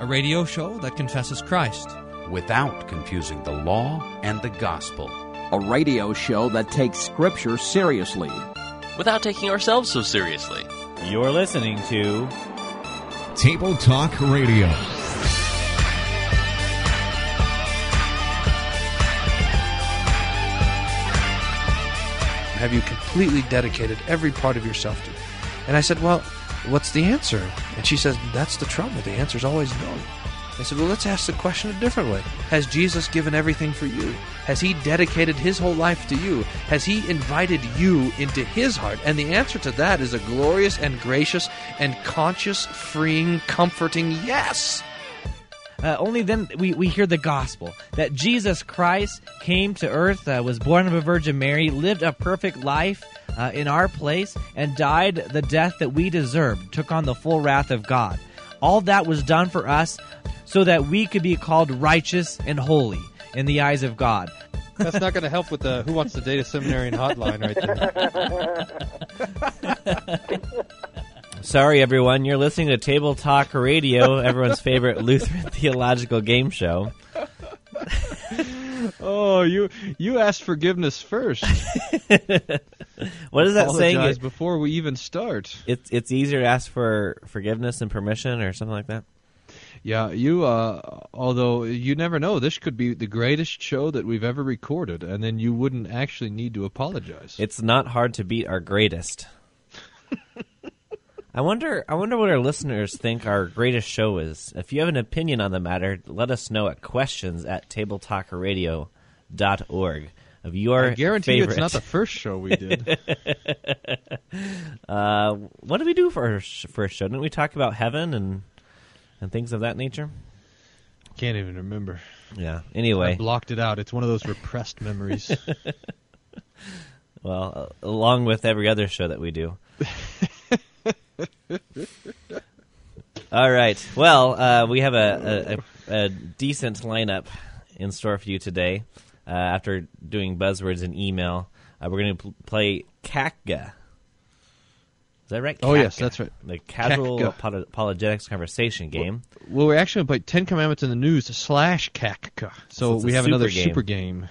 a radio show that confesses Christ without confusing the law and the gospel. A radio show that takes Scripture seriously without taking ourselves so seriously. You're listening to Table Talk Radio. Have you completely dedicated every part of yourself to? It? And I said, Well, what's the answer? And she says, That's the trouble. The answer is always no. I said, Well, let's ask the question a different way. Has Jesus given everything for you? Has he dedicated his whole life to you? Has he invited you into his heart? And the answer to that is a glorious and gracious and conscious, freeing, comforting yes. Uh, only then we, we hear the gospel that Jesus Christ came to earth, uh, was born of a Virgin Mary, lived a perfect life uh, in our place, and died the death that we deserved, took on the full wrath of God. All that was done for us so that we could be called righteous and holy in the eyes of God. That's not going to help with the Who Wants to Date a Seminarian hotline right there. Sorry, everyone. You're listening to Table Talk Radio, everyone's favorite Lutheran theological game show. oh, you you asked forgiveness first. what is that saying? before we even start. It's it's easier to ask for forgiveness and permission, or something like that. Yeah, you. Uh, although you never know, this could be the greatest show that we've ever recorded, and then you wouldn't actually need to apologize. It's not hard to beat our greatest. I wonder. I wonder what our listeners think our greatest show is. If you have an opinion on the matter, let us know at questions at tabletalkradio.org of your. I guarantee favorite. it's not the first show we did. uh, what did we do for our first show? Didn't we talk about heaven and and things of that nature? Can't even remember. Yeah. Anyway, I blocked it out. It's one of those repressed memories. well, uh, along with every other show that we do. All right. Well, uh, we have a, a, a, decent lineup in store for you today. Uh, after doing buzzwords and email, uh, we're going to pl- play Kakga. Is that right? Oh yes, that's right. The casual apologetics conversation game. Well, we're actually going to play Ten Commandments in the News slash Kakka. So, so we have super another game. super game.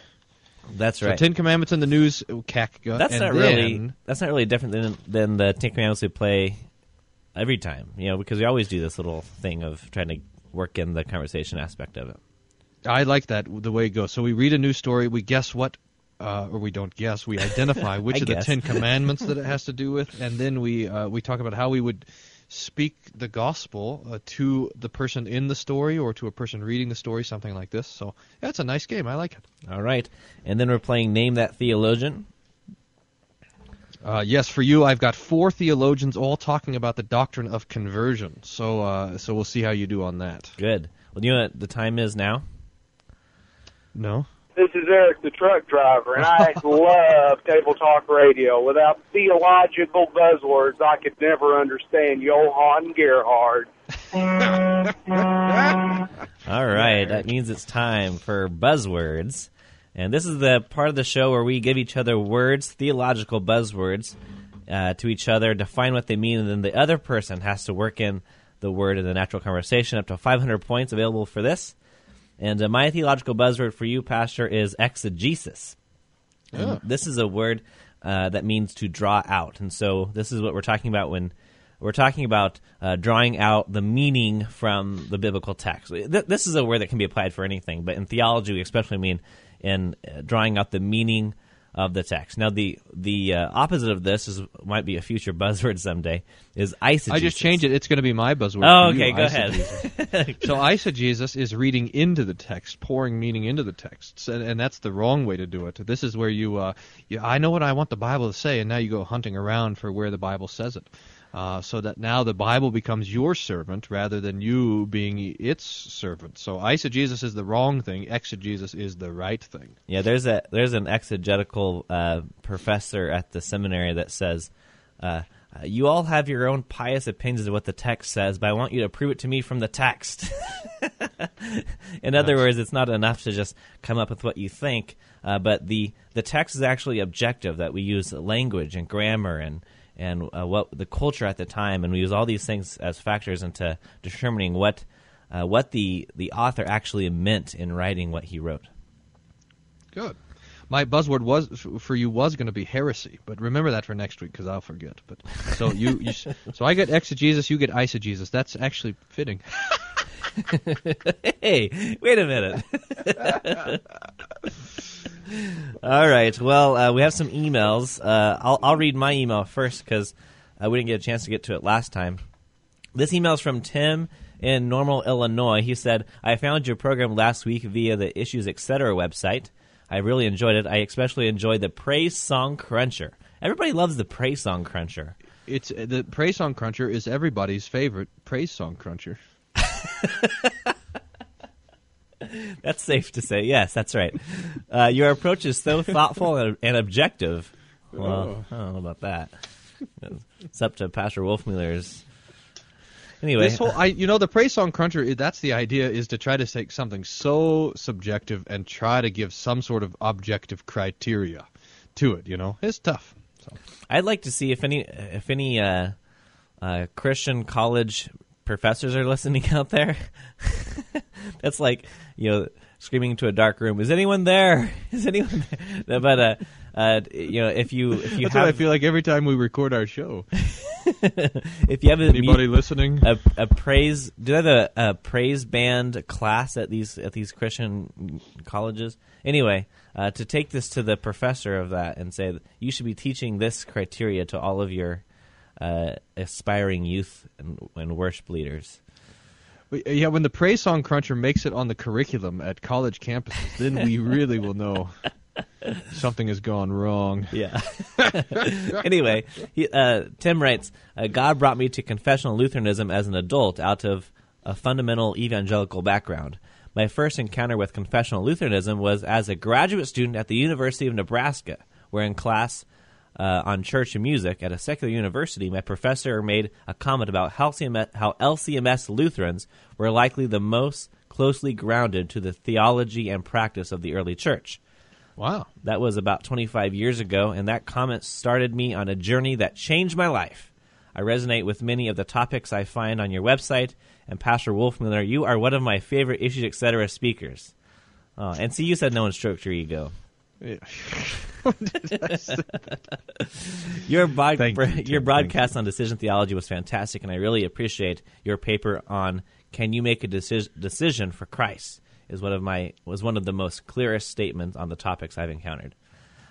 That's right. So Ten Commandments in the News, Kakka. That's not then, really. That's not really different than than the Ten Commandments we play every time. You know, because we always do this little thing of trying to work in the conversation aspect of it. I like that the way it goes. So we read a new story, we guess what uh, or we don't guess. We identify which of guess. the Ten Commandments that it has to do with, and then we uh, we talk about how we would speak the gospel uh, to the person in the story or to a person reading the story, something like this. So yeah, it's a nice game. I like it. All right, and then we're playing Name That Theologian. Uh, yes, for you, I've got four theologians all talking about the doctrine of conversion. So, uh, so we'll see how you do on that. Good. Well, you know what the time is now? No. This is Eric, the truck driver, and I love Table Talk Radio. Without theological buzzwords, I could never understand Johann Gerhard. All right, that means it's time for buzzwords. And this is the part of the show where we give each other words, theological buzzwords, uh, to each other, define what they mean, and then the other person has to work in the word in the natural conversation. Up to 500 points available for this. And uh, my theological buzzword for you, Pastor, is exegesis. Yeah. This is a word uh, that means to draw out. And so this is what we're talking about when we're talking about uh, drawing out the meaning from the biblical text. Th- this is a word that can be applied for anything, but in theology, we especially mean in uh, drawing out the meaning of the text. Now, the the uh, opposite of this is might be a future buzzword someday. Is eisegesis. I just changed it. It's going to be my buzzword. Oh, okay, you, go eisegesis. ahead. so eisegesis is reading into the text, pouring meaning into the text, and, and that's the wrong way to do it. This is where you, uh, you, I know what I want the Bible to say, and now you go hunting around for where the Bible says it. Uh, so that now the Bible becomes your servant rather than you being its servant. So eisegesis is the wrong thing. Exegesis is the right thing. Yeah, there's a there's an exegetical uh, professor at the seminary that says, uh, "You all have your own pious opinions of what the text says, but I want you to prove it to me from the text." In other words, it's not enough to just come up with what you think, uh, but the the text is actually objective. That we use language and grammar and and uh, what the culture at the time, and we use all these things as factors into determining what uh, what the the author actually meant in writing what he wrote. Good. My buzzword was for you was going to be heresy, but remember that for next week because I'll forget. But so you, you so I get exegesis, you get eisegesis. That's actually fitting. hey, wait a minute. All right. Well, uh, we have some emails. Uh, I'll, I'll read my email first because uh, we didn't get a chance to get to it last time. This email is from Tim in Normal, Illinois. He said, I found your program last week via the Issues Etc. website. I really enjoyed it. I especially enjoyed the Praise Song Cruncher. Everybody loves the Praise Song Cruncher. It's uh, the praise song cruncher is everybody's favorite praise song cruncher. That's safe to say. Yes, that's right. Uh, your approach is so thoughtful and, and objective. Well, I don't know about that. It's up to Pastor Wolfmueller's. Anyway, This whole, I, you know, the praise song cruncher. That's the idea: is to try to take something so subjective and try to give some sort of objective criteria to it. You know, it's tough. So. I'd like to see if any if any uh, uh, Christian college professors are listening out there. That's like you know screaming into a dark room. Is anyone there? Is anyone there? But uh, uh, you know if you if you That's have what I feel like every time we record our show. if you have a Anybody listening? a, a praise do they have a, a praise band class at these at these Christian colleges? Anyway, uh, to take this to the professor of that and say you should be teaching this criteria to all of your uh, aspiring youth and, and worship leaders. Uh, Yeah, when the praise song cruncher makes it on the curriculum at college campuses, then we really will know something has gone wrong. Yeah. anyway, he, uh, Tim writes, uh, God brought me to confessional Lutheranism as an adult out of a fundamental evangelical background. My first encounter with confessional Lutheranism was as a graduate student at the University of Nebraska, where in class uh, on church and music at a secular university, my professor made a comment about how LCMS, how LCMS Lutherans were likely the most closely grounded to the theology and practice of the early church. Wow. That was about 25 years ago, and that comment started me on a journey that changed my life. I resonate with many of the topics I find on your website, and Pastor Wolfmueller, you are one of my favorite issues, etc. speakers. Oh, and see, you said no one stroked your ego. Yeah. Your, bod- Thank you, Tim. your Thank broadcast on decision theology was fantastic, and I really appreciate your paper on "Can you make a deci- decision for Christ?" is one of my was one of the most clearest statements on the topics I've encountered.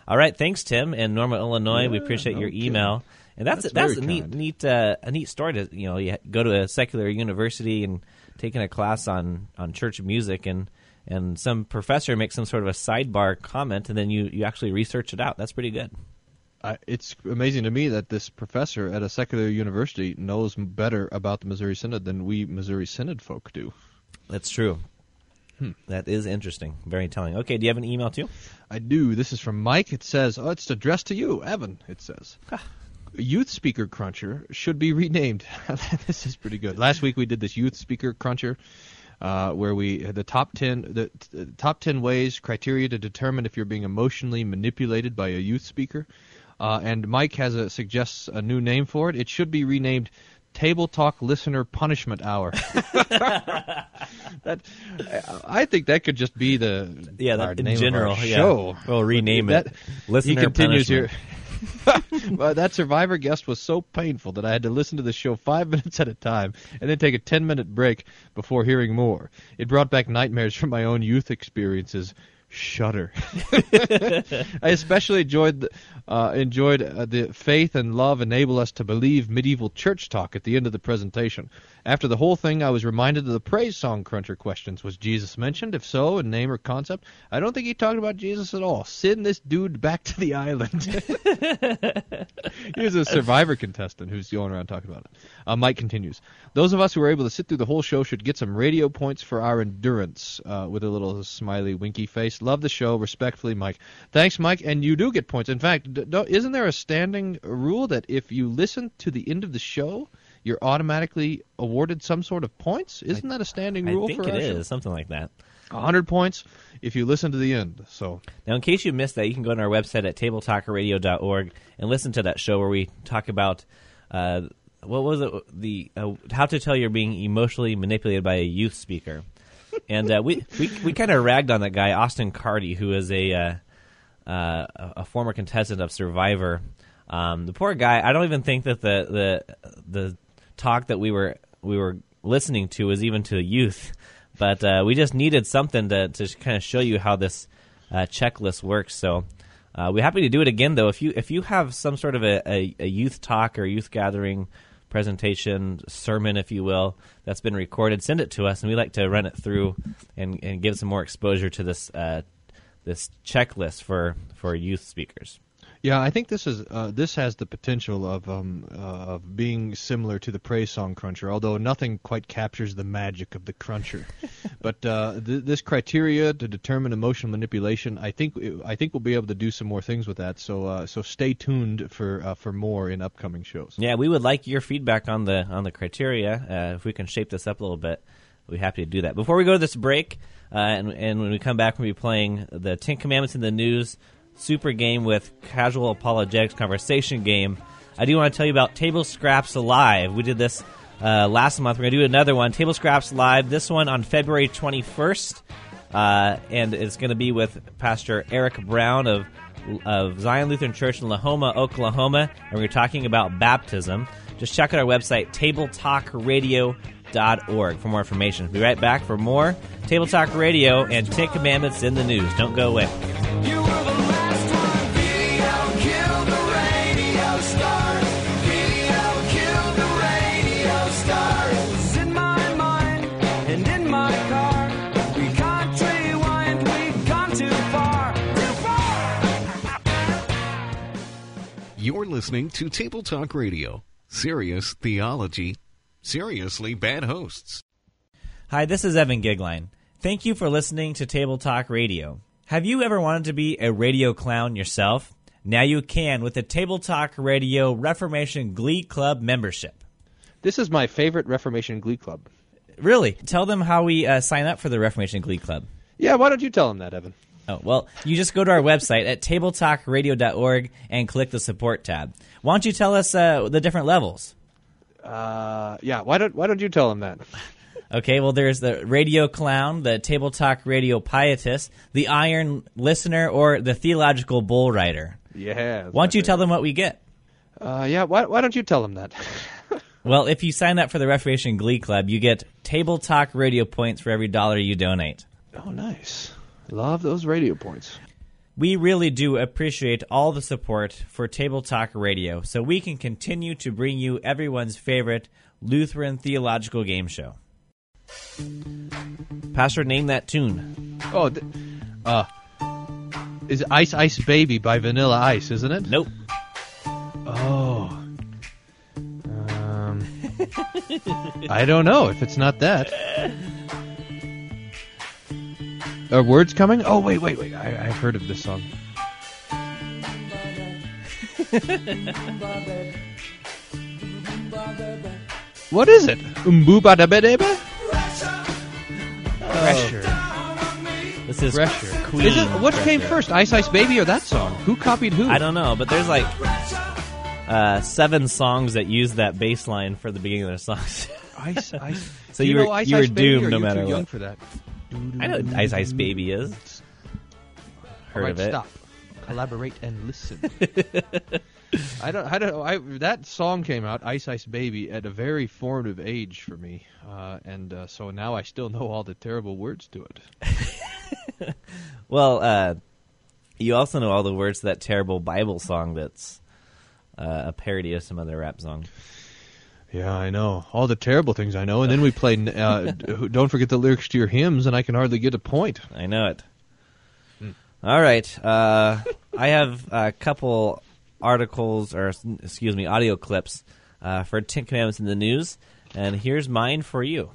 All right, thanks, Tim in Normal, Illinois. we appreciate no your kidding. email, and that's That's that's, a neat kind. neat uh, a neat story to you know you go to a secular university and taking a class on on church music and. And some professor makes some sort of a sidebar comment, and then you, you actually research it out. That's pretty good. I, it's amazing to me that this professor at a secular university knows better about the Missouri Synod than we Missouri Synod folk do. That's true. Hmm. That is interesting. Very telling. Okay, do you have an email too? I do. This is from Mike. It says, "Oh, it's addressed to you, Evan." It says, "Youth Speaker Cruncher should be renamed." this is pretty good. Last week we did this Youth Speaker Cruncher, uh, where we had the top ten the, the top ten ways criteria to determine if you're being emotionally manipulated by a youth speaker. Uh, and Mike has a suggests a new name for it. It should be renamed Table Talk Listener Punishment Hour. that I think that could just be the Yeah, that, in general. our yeah. show. We'll rename That- it. Listener he continues punishment. here. well, that survivor guest was so painful that I had to listen to the show five minutes at a time and then take a ten minute break before hearing more. It brought back nightmares from my own youth experiences. Shudder. I especially enjoyed the, uh, enjoyed uh, the faith and love enable us to believe medieval church talk at the end of the presentation. After the whole thing, I was reminded of the praise song cruncher questions. Was Jesus mentioned? If so, in name or concept? I don't think he talked about Jesus at all. Send this dude back to the island. Here's a survivor contestant who's going around talking about it. Uh, Mike continues. Those of us who were able to sit through the whole show should get some radio points for our endurance. Uh, with a little smiley, winky face. Love the show. Respectfully, Mike. Thanks, Mike. And you do get points. In fact, isn't there a standing rule that if you listen to the end of the show, you're automatically awarded some sort of points? Isn't that a standing I rule think for it is something like that. 100 points if you listen to the end. So Now, in case you missed that, you can go on our website at tabletalkradio.org and listen to that show where we talk about uh, what was it? The uh, how to tell you're being emotionally manipulated by a youth speaker, and uh, we we we kind of ragged on that guy Austin Carty, who is a uh, uh, a former contestant of Survivor. Um, the poor guy. I don't even think that the the the talk that we were we were listening to was even to youth, but uh, we just needed something to to kind of show you how this uh, checklist works. So. Uh, we're happy to do it again, though. If you if you have some sort of a, a, a youth talk or youth gathering presentation, sermon, if you will, that's been recorded, send it to us, and we like to run it through and, and give some more exposure to this uh, this checklist for for youth speakers. Yeah, I think this is uh, this has the potential of um, uh, of being similar to the Praise Song Cruncher, although nothing quite captures the magic of the Cruncher. but uh, th- this criteria to determine emotional manipulation, I think I think we'll be able to do some more things with that. So uh, so stay tuned for uh, for more in upcoming shows. Yeah, we would like your feedback on the on the criteria. Uh, if we can shape this up a little bit, we'd be happy to do that. Before we go to this break, and, and when we come back, we'll be playing the Ten Commandments in the news super game with casual apologetics conversation game. I do want to tell you about Table Scraps Live. We did this uh, last month. We're going to do another one, Table Scraps Live. This one on February 21st, uh, and it's going to be with Pastor Eric Brown of of Zion Lutheran Church in Lahoma, Oklahoma, and we're talking about baptism. Just check out our website, tabletalkradio.org, for more information. We'll be right back for more Table Talk Radio and Ten Commandments in the news. Don't go away. You're listening to Table Talk Radio. Serious theology. Seriously bad hosts. Hi, this is Evan Goeglein. Thank you for listening to Table Talk Radio. Have you ever wanted to be a radio clown yourself? Now you can with the Table Talk Radio Reformation Glee Club membership. This is my favorite Reformation Glee Club. Really? Tell them how we uh, sign up for the Reformation Glee Club. Yeah, why don't you tell them that, Evan? Oh, well, you just go to our website at tabletalkradio.org and click the support tab. Why don't you tell us uh, the different levels? Uh, yeah, why don't why don't you tell them that? Okay, well, there's the radio clown, the table talk radio pietist, the iron listener, or the theological bull rider. Yeah. Why don't you tell them what we get? Uh, yeah, why, why don't you tell them that? well, if you sign up for the Reformation Glee Club, you get table talk radio points for every dollar you donate. Oh, nice. Love those radio points. We really do appreciate all the support for Table Talk Radio so we can continue to bring you everyone's favorite Lutheran theological game show. Pastor, name that tune. Oh, th- uh, is Ice Ice Baby by Vanilla Ice, isn't it? Nope. Oh. Um, I don't know if it's not that. Are words coming? Oh, wait, wait, wait. I, I've heard of this song. what is it? Umbubadabedeba? Pressure. This is Pressure. Queen. Is it, what came first, Ice Ice Baby or that song? Who copied who? I don't know, but there's like uh, seven songs that use that bass line for the beginning of their songs. Ice Ice. So Do you know were- Ice you were Ice Baby, doomed no you matter too young what. I know what Ice Ice Baby is. Heard right, of it. Stop. Collaborate and listen. I don't. I don't. I that song came out, Ice Ice Baby, at a very formative age for me, uh, and uh, so now I still know all the terrible words to it. Well, uh, you also know all the words to that terrible Bible song that's uh, a parody of some other rap song. Yeah, I know all the terrible things I know, and then we play. Uh, don't forget the lyrics to your hymns, and I can hardly get a point. I know it. All right. Uh, I have a couple articles, or excuse me, audio clips uh, for Ten Commandments in the news, and here's mine for you.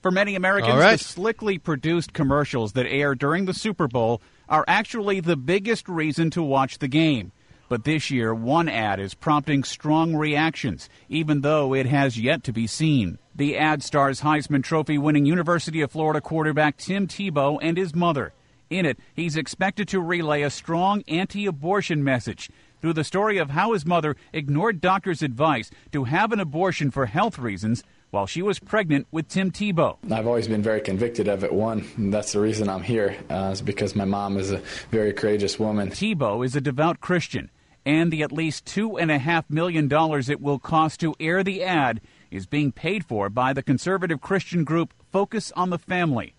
For many Americans, All right. the slickly produced commercials that air during the Super Bowl are actually the biggest reason to watch the game. But this year, one ad is prompting strong reactions, even though it has yet to be seen. The ad stars Heisman Trophy winning University of Florida quarterback Tim Tebow and his mother. In it, he's expected to relay a strong anti abortion message. through the story of how his mother ignored doctors' advice to have an abortion for health reasons while she was pregnant with Tim Tebow. I've always been very convicted of it. One, that's the reason I'm here, uh, is because my mom is a very courageous woman. Tebow is a devout Christian, and the at least two and a half million dollars it will cost to air the ad is being paid for by the conservative Christian group Focus on the Family.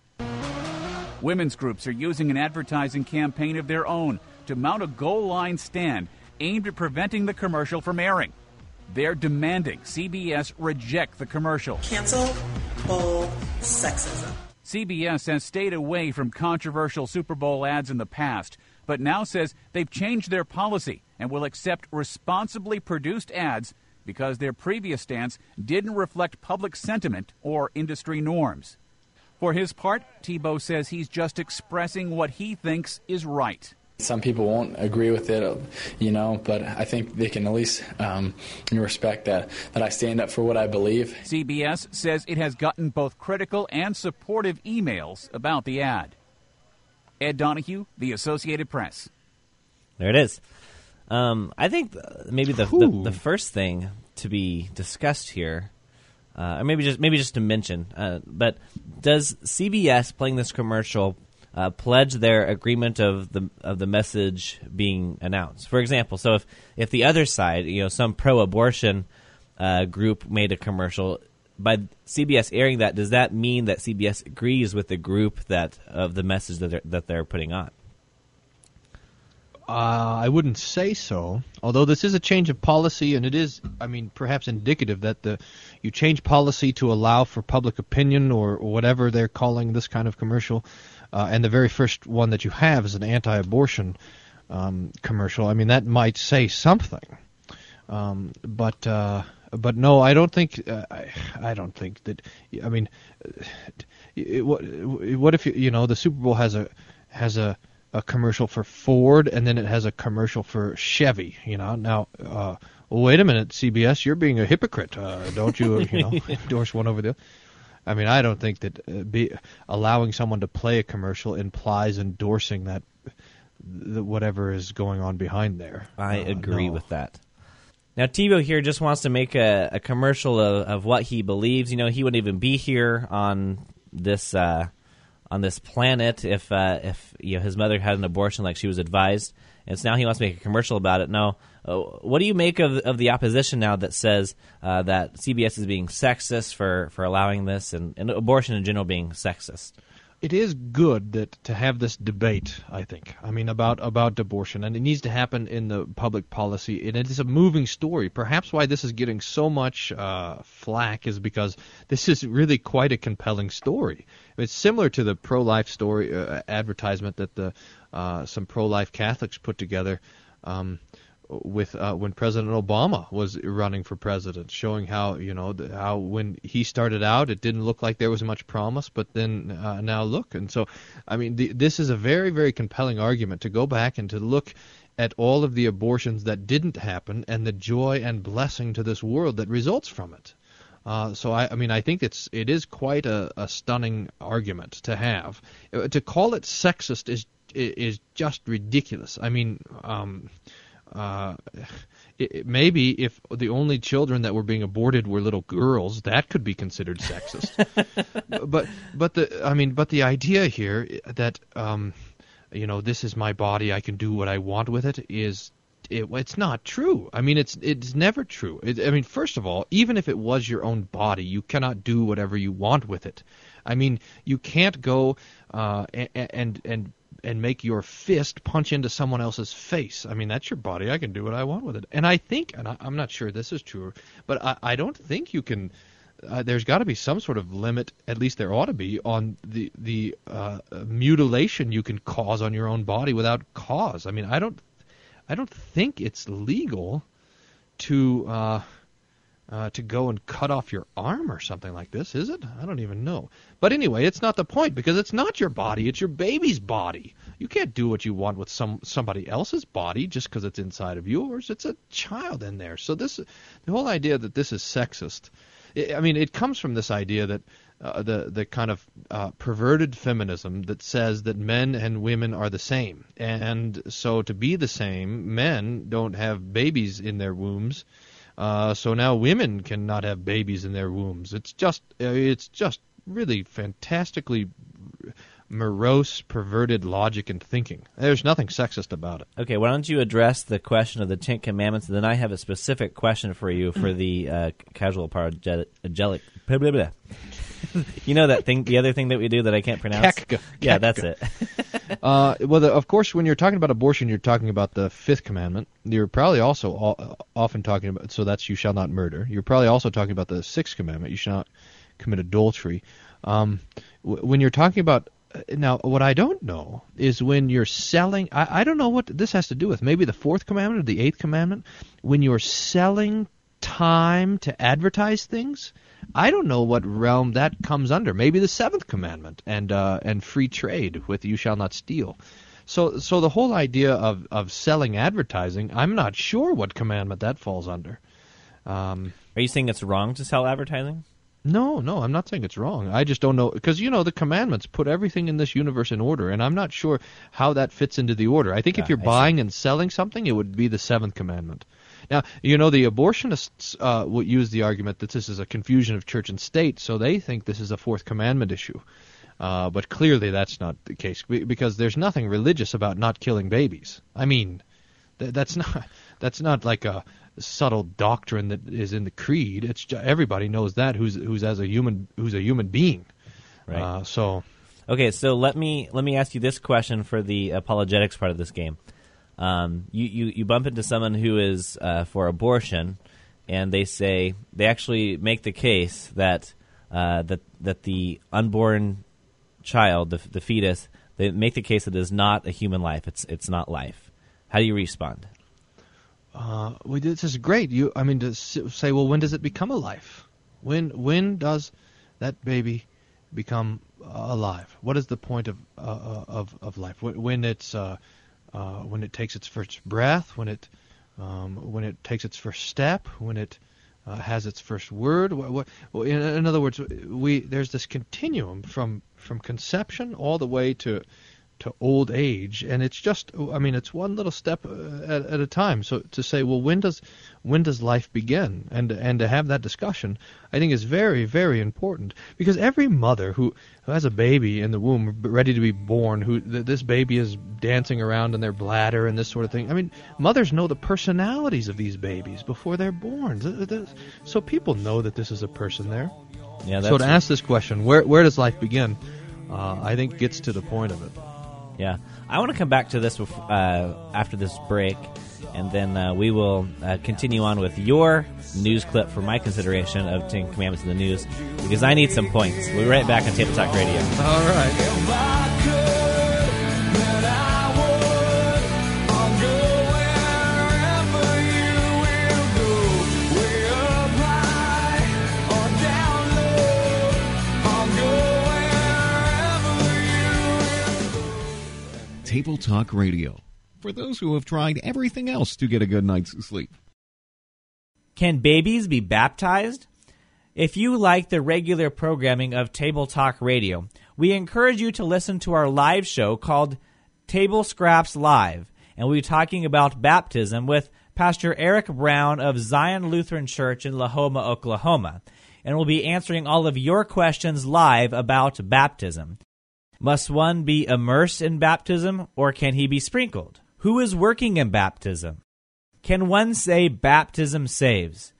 Women's groups are using an advertising campaign of their own to mount a goal line stand aimed at preventing the commercial from airing. They're demanding CBS reject the commercial. Cancel bull sexism. CBS has stayed away from controversial Super Bowl ads in the past, but now says they've changed their policy and will accept responsibly produced ads because their previous stance didn't reflect public sentiment or industry norms. For his part, Tebow says he's just expressing what he thinks is right. Some people won't agree with it, you know, but I think they can at least um, respect that, that I stand up for what I believe. CBS says it has gotten both critical and supportive emails about the ad. Ed Donahue, The Associated Press. There it is. Um, I think maybe the, the, the first thing to be discussed here uh, or maybe just maybe just to mention. Uh, but does CBS playing this commercial uh, pledge their agreement of the of the message being announced? For example, so if if the other side, you know, some pro-abortion uh, group made a commercial. By CBS airing that, does that mean that CBS agrees with the group that of the message that they're, that they're putting on? Uh, I wouldn't say so. Although this is a change of policy, and it is, I mean, perhaps indicative that the you change policy to allow for public opinion or, or whatever they're calling this kind of commercial, uh, and the very first one that you have is an anti-abortion um, commercial. I mean, that might say something, um, but uh, but no, I don't think uh, I, I don't think that. I mean, it, what what if you you know the Super Bowl has a has a a commercial for Ford and then it has a commercial for Chevy. You know, now, uh, well, wait a minute, CBS, you're being a hypocrite. Uh, don't you, you know, endorse one over the other? I mean, I don't think that uh, be, allowing someone to play a commercial implies endorsing that the, whatever is going on behind there. I Uh, agree no. with that. Now Tebow here just wants to make a, a commercial of, of what he believes. You know, he wouldn't even be here on this uh, on this planet if uh, if you know his mother had an abortion like she was advised, and so now he wants to make a commercial about it. Now, uh, what do you make of of the opposition now that says uh, that CBS is being sexist for, for allowing this, and, and abortion in general being sexist? It is good that to have this debate. I think. I mean about about abortion, and it needs to happen in the public policy. And it is a moving story. Perhaps why this is getting so much uh, flack is because this is really quite a compelling story. It's similar to the pro-life story uh, advertisement that the uh, some pro-life Catholics put together. Um, with uh, when President Obama was running for president, showing how you know how when he started out, it didn't look like there was much promise, but then uh, now look, and so I mean the, this is a very very compelling argument to go back and to look at all of the abortions that didn't happen and the joy and blessing to this world that results from it. Uh, so I, I mean, I think it's it is quite a, a stunning argument to have. Uh, to call it sexist is is just ridiculous. I mean, um, uh, it, it- maybe if the only children that were being aborted were little girls, that could be considered sexist. but but the I mean, but the idea here that um, you know this is my body, I can do what I want with it is. It, it's not true. I mean, it's it's never true. I mean, first of all, even if it was your own body, you cannot do whatever you want with it. I mean, you can't go uh, and and and and make your fist punch into someone else's face. I mean, that's your body. I can do what I want with it. And I think, and I, I'm not sure this is true, but I, I don't think you can. Uh, there's got to be some sort of limit, at least there ought to be, on the the uh, mutilation you can cause on your own body without cause. I mean, I don't, I don't think it's legal to uh, uh, to go and cut off your arm or something like this, is it? I don't even know. But anyway, it's not the point because it's not your body; it's your baby's body. You can't do what you want with some somebody else's body just because it's inside of yours. It's a child in there. So this, the whole idea that this is sexist, I I mean, it comes from this idea that uh, the the kind of uh, perverted feminism that says that men and women are the same, and so to be the same, men don't have babies in their wombs. Uh, so now women cannot have babies in their wombs. It's just uh, it's just really fantastically morose, perverted logic and thinking. There's nothing sexist about it. Okay, why don't you address the question of the Ten Commandments, and then I have a specific question for you for the uh, casual apologetic. Blah, blah, blah. you know that thing, the other thing that we do that I can't pronounce. Kekka. Yeah, Kekka. that's it. uh, well, the, of course, when you're talking about abortion, you're talking about the fifth commandment. You're probably also o- often talking about, so that's you shall not murder. You're probably also talking about the sixth commandment, you shall not commit adultery. Um, w- when you're talking about uh, now, what I don't know is when you're selling. I, I don't know what this has to do with. Maybe the fourth commandment or the eighth commandment. When you're selling time to advertise things, I don't know what realm that comes under. Maybe the seventh commandment and uh, and free trade with "you shall not steal." So so the whole idea of of selling advertising, I'm not sure what commandment that falls under. Um, Are you saying it's wrong to sell advertising? No, no, I'm not saying it's wrong. I just don't know because you know the commandments put everything in this universe in order, and I'm not sure how that fits into the order. I think if Ah, you're I see. buying and selling something, it would be the seventh commandment. Now, you know the abortionists uh, will use the argument that this is a confusion of church and state, so they think this is a fourth commandment issue. Uh, but clearly, that's not the case because there's nothing religious about not killing babies. I mean, th- that's not that's not like a subtle doctrine that is in the creed. It's ju- everybody knows that who's who's as a human who's a human being. Right. Uh, so Okay, so let me let me ask you this question for the apologetics part of this game. Um, you, you you bump into someone who is uh, for abortion, and they say they actually make the case that uh, that that the unborn child, the, the fetus, they make the case that it is not a human life. It's it's not life. How do you respond? Uh, well, this is great. You, I mean, to say, well, when does it become alive? When when does that baby become uh, alive? What is the point of uh, uh, of of life? When, it's uh, when it takes its first breath, when it um, when it takes its first step, when it has its first word. What, what, in, in other words, we there's this continuum from from conception all the way to to old age, and it's just I mean it's one little step uh, at, at a time. So to say, well, when does when does life begin, and and to have that discussion, I think is very very important because every mother who who has a baby in the womb ready to be born, who th- this baby is dancing around in their bladder and this sort of thing. I mean, mothers know the personalities of these babies before they're born, so people know that this is a person there. Yeah, so to ask this question, where where does life begin? Uh, I think gets to the point of it. Yeah, I want to come back to this uh, after this break, and then uh, we will uh, continue on with your news clip for my consideration of Ten Commandments in the news because I need some points. We'll be right back on Table Talk Radio. All right. Table Talk Radio. For those who have tried everything else to get a good night's sleep. Can babies be baptized? If you like the regular programming of Table Talk Radio, we encourage you to listen to our live show called Table Scraps Live, and we'll be talking about baptism with Pastor Eric Brown of Zion Lutheran Church in Lahoma, Oklahoma, and we'll be answering all of your questions live about baptism. Must one be immersed in baptism, or can he be sprinkled? Who is working in baptism? Can one say baptism saves?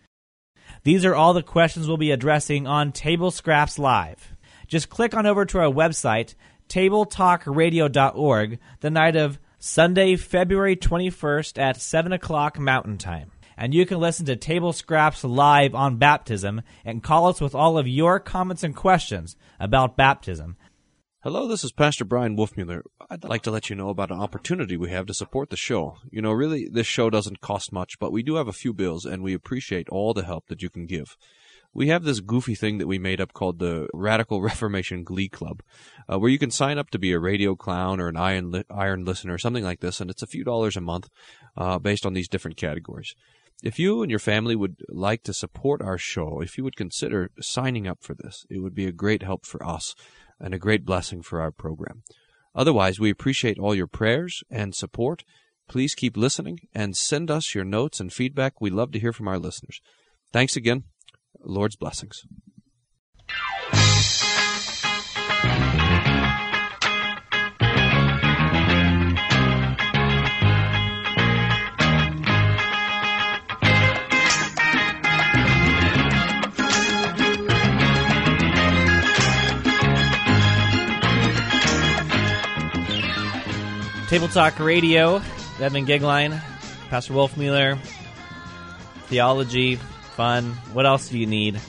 These are all the questions we'll be addressing on Table Scraps Live. Just click on over to our website, tabletalkradio.org, the night of Sunday, February 21st at 7 o'clock Mountain Time. And you can listen to Table Scraps live on baptism and call us with all of your comments and questions about baptism. Hello, this is Pastor Bryan Wolfmueller. I'd like to let you know about an opportunity we have to support the show. You know, really, this show doesn't cost much, but we do have a few bills, and we appreciate all the help that you can give. We have this goofy thing that we made up called the Radical Reformation Glee Club, uh, where you can sign up to be a radio clown or an iron, li- iron listener something like this, and it's a few dollars a month uh, based on these different categories. If you and your family would like to support our show, if you would consider signing up for this, it would be a great help for us and a great blessing for our program. Otherwise, we appreciate all your prayers and support. Please keep listening and send us your notes and feedback. We love to hear from our listeners. Thanks again. Lord's blessings. Table Talk Radio, Evan Goeglein, Pastor Wolfmueller, theology, fun. What else do you need?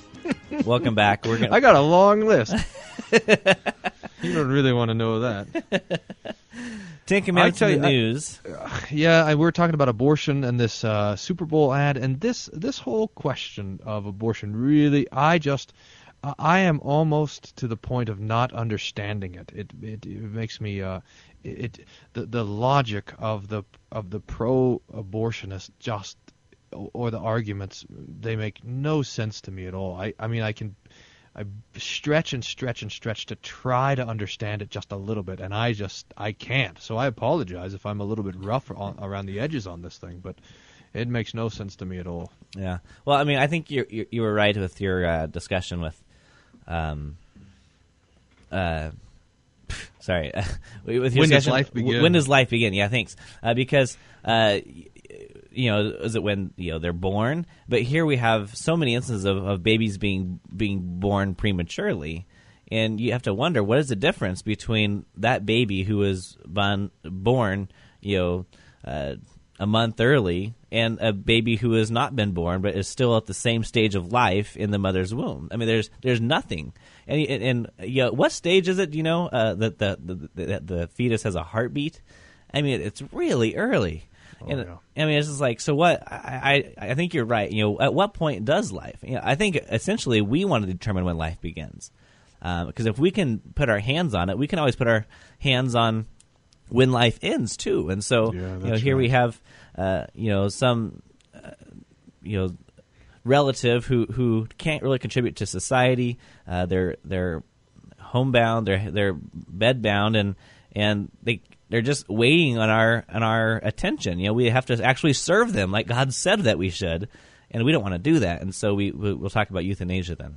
Welcome back. We're gonna. I got a long list. you don't really want to know that. Ten Commandments I tell in the you, I- news. yeah, I, we were talking about abortion and this uh, Super Bowl ad, and this this whole question of abortion really, I just, I- am almost to the point of not understanding it. It it, it makes me, uh, it the the logic of the of the pro-abortionist just or the arguments they make no sense to me at all. I I mean I can I stretch and stretch and stretch to try to understand it just a little bit, and I just I can't. So I apologize if I'm a little bit rough on, around the edges on this thing, but it makes no sense to me at all. Yeah. Well, I mean, I think you you, you were right with your uh, discussion with, um, uh, sorry, with your When does life begin? When does life begin? Yeah, thanks. Uh, because uh, you know, is it when you know they're born? But here we have so many instances of, of babies being being born prematurely. And you have to wonder what is the difference between that baby who was born, born you know, uh, a month early and a baby who has not been born but is still at the same stage of life in the mother's womb. I mean, there's there's nothing. And and, and you know, what stage is it? do You know, uh, that the, the, the the fetus has a heartbeat. I mean, it's really early. and I mean, it's just like, so what? I, I I think you're right. You know, at what point does life? You know, I think essentially we want to determine when life begins, because if we can put our hands on it, we can always put our hands on when life ends too. And so, you know, here we have, uh, you know, some, uh, you know, relative who who can't really contribute to society. Uh, they're they're homebound, they're they're bedbound, and and they they're just waiting on our on our attention. You know, we have to actually serve them like God said that we should, and we don't want to do that. And so we- we'll talk about euthanasia then.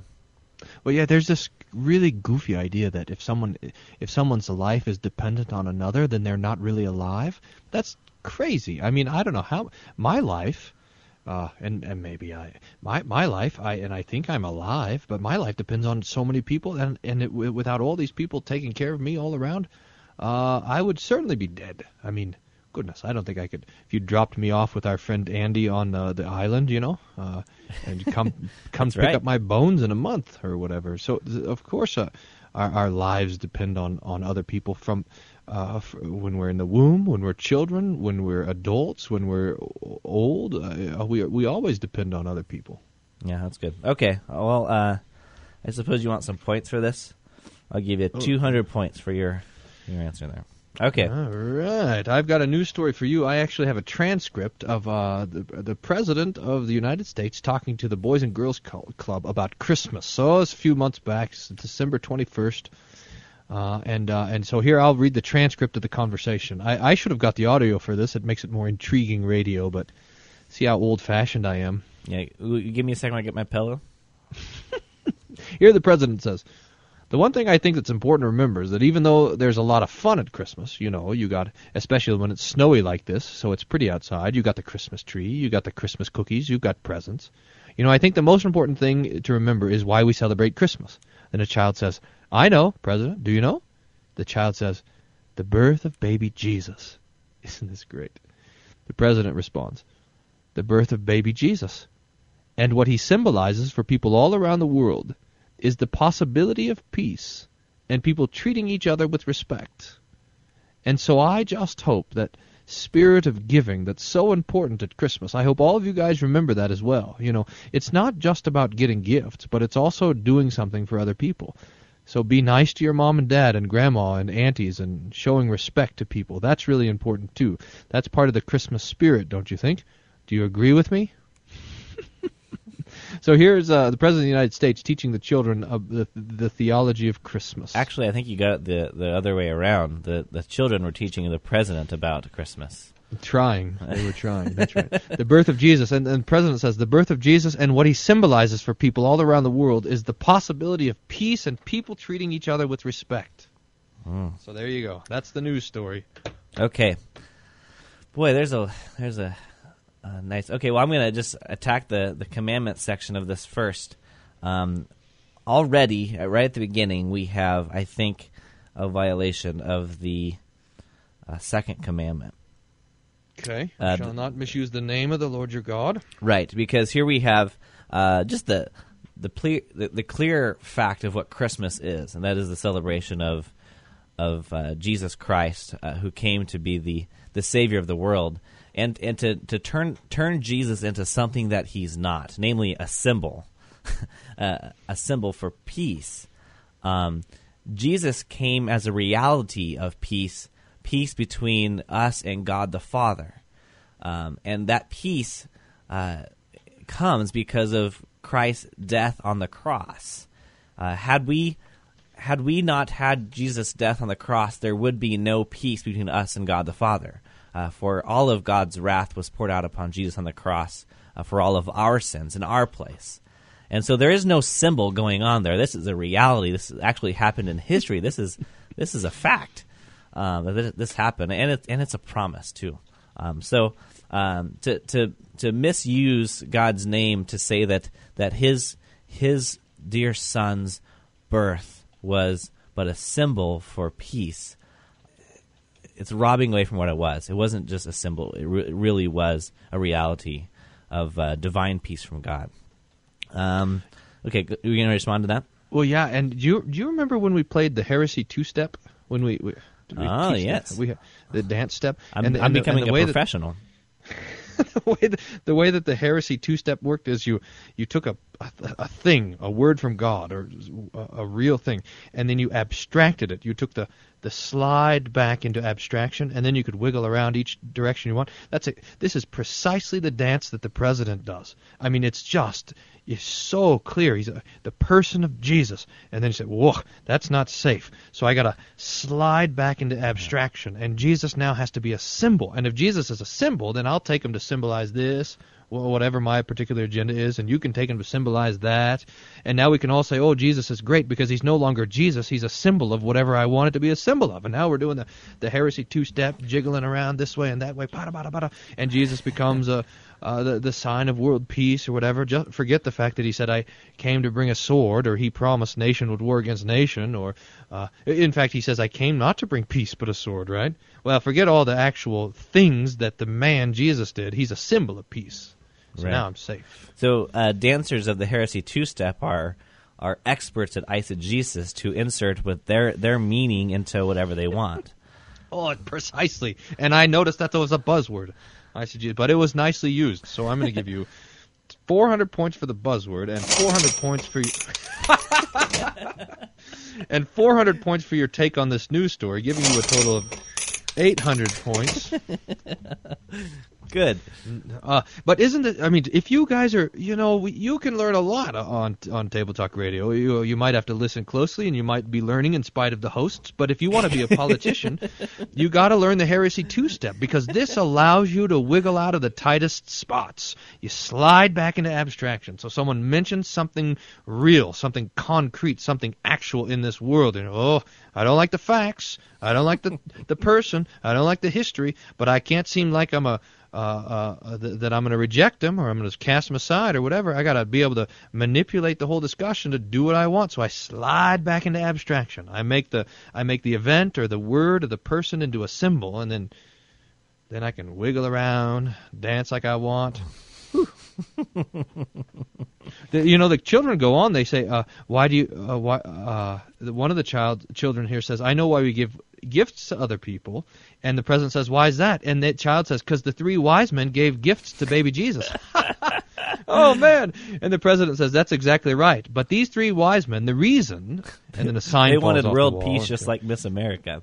Well, yeah, there's this really goofy idea that if someone if someone's life is dependent on another, then they're not really alive. That's crazy. I mean, I don't know how my life, uh, and and maybe I my my life, I and I think I'm alive, but my life depends on so many people, and and it, without all these people taking care of me all around, uh, I would certainly be dead. I mean. Goodness, I don't think I could. If you dropped me off with our friend Andy on uh, the island, you know, uh, and come come pick right. up my bones in a month or whatever. So of course, uh, our our lives depend on on other people from uh, when we're in the womb, when we're children, when we're adults, when we're old. Uh, we we always depend on other people. Yeah, that's good. Okay, well, uh, I suppose you want some points for this. I'll give you Oh. 200 points for your your answer there. Okay. All right, I've got a news story for you. I actually have a transcript of uh, the the president of the United States talking to the Boys and Girls Cl- Club about Christmas. So it's a few months back, December twenty first. Uh, and uh, and so here I'll read the transcript of the conversation. I, I should have got the audio for this. It makes it more intriguing radio, but see how old fashioned I am. Yeah, give me a second while I get my pillow. Here the president says, the one thing I think that's important to remember is that even though there's a lot of fun at Christmas, you know, you got especially when it's snowy like this, so it's pretty outside. You got the Christmas tree, you got the Christmas cookies, you got presents. You know, I think the most important thing to remember is why we celebrate Christmas. Then a child says, "I know, President. Do you know?" The child says, "The birth of baby Jesus." Isn't this great? The president responds, "The birth of baby Jesus." And what he symbolizes for people all around the world is the possibility of peace and people treating each other with respect. And so I just hope that spirit of giving that's so important at Christmas. I hope all of you guys remember that as well. You know, it's not just about getting gifts, but it's also doing something for other people. So be nice to your mom and dad and grandma and aunties and showing respect to people. That's really important too. That's part of the Christmas spirit, don't you think? Do you agree with me? So here's uh, the president of the United States teaching the children of the, the theology of Christmas. Actually, I think you got it the the other way around. The the children were teaching the president about Christmas. Trying. They were trying. That's right. the birth of Jesus. And, and the president says the birth of Jesus and what he symbolizes for people all around the world is the possibility of peace and people treating each other with respect. Mm. So there you go. That's the news story. Okay. Boy, there's a there's a, a nice. Okay, well, I'm gonna just attack the the commandment section of this first. Um, already, uh, right at the beginning, we have, I think, a violation of the uh, second commandment. Okay. Uh, Shall not misuse the name of the Lord your God. Right, because here we have uh, just the the, ple- the the clear fact of what Christmas is, and that is the celebration of of uh, Jesus Christ, uh, who came to be the the Savior of the world, and and to, to turn turn Jesus into something that he's not, namely a symbol, uh, a symbol for peace. Um, Jesus came as a reality of peace, peace between us and God the Father, um, and that peace uh, comes because of Christ's death on the cross. Uh, had we had we not had Jesus' death on the cross, there would be no peace between us and God the Father. Uh, for all of God's wrath was poured out upon Jesus on the cross uh, for all of our sins in our place. And so there is no symbol going on there. This is a reality. This actually happened in history. This is this is a fact um, that this happened, and it, and it's a promise too. Um, so um, to to to misuse God's name to say that that his his dear son's birth was but a symbol for peace. It's robbing away from what it was. It wasn't just a symbol. It, re- it really was a reality of uh, divine peace from God. Um, okay, are you going to respond to that? Well, yeah, and do you do you remember when we played the heresy two step when we? we we Oh, yes. that? we the dance step. I'm, and the, I'm and the- becoming and the a way that- professional. the way that, the way that the heresy two step worked is you you took a, a a thing, a word from God or a, a real thing, and then you abstracted it. You took the the slide back into abstraction, and then you could wiggle around each direction you want. That's it. This is precisely the dance that the president does. I mean, it's just it's so clear. He's a, the person of Jesus, and then you say, "Whoa, that's not safe." So I got to slide back into abstraction, and Jesus now has to be a symbol. And if Jesus is a symbol, then I'll take him to symbolize this, whatever my particular agenda is, and you can take him to symbolize that. And now we can all say, "Oh, Jesus is great because he's no longer Jesus; he's a symbol of whatever I want it to be a symbol of." And now we're doing the the heresy two step, jiggling around this way and that way, bada bada bada, and Jesus becomes a uh, the the sign of world peace or whatever. Just forget the fact that he said I came to bring a sword, or he promised nation would war against nation, or uh, in fact he says I came not to bring peace but a sword. Right? Well, forget all the actual things that the man Jesus did. He's a symbol of peace. So Right. now I'm safe. So uh, dancers of the heresy two step are are experts at eisegesis to insert with their their meaning into whatever they want. Oh, precisely. And I noticed that that was a buzzword. I said, but it was nicely used. So I'm going to give you 400 points for the buzzword and 400 points for you. and 400 points for your take on this news story, giving you a total of 800 points. Good. Uh, but isn't it? I mean, if you guys are, you know, you can learn a lot on on Table Talk Radio. You you might have to listen closely, and you might be learning in spite of the hosts. But if you want to be a politician, you got to learn the heresy two step because this allows you to wiggle out of the tightest spots. You slide back into abstraction. So someone mentions something real, something concrete, something actual in this world, and oh, I don't like the facts. I don't like the the person. I don't like the history. But I can't seem like I'm a uh, uh, th- that I'm going to reject them or I'm going to cast them aside or whatever. I got to be able to manipulate the whole discussion to do what I want. So I slide back into abstraction. I make the I make the event or the word or the person into a symbol, and then then I can wiggle around, dance like I want. The, you know, the children go on. They say, uh, "Why do you? Uh, why?" Uh, one of the child children here says, "I know why we give gifts to other people." And the president says, "Why is that?" And the child says, "Because the three wise men gave gifts to baby Jesus." oh man! And the president says, "That's exactly right." But these three wise men, the reason, and then a sign they wanted the world wall. peace just like Miss America.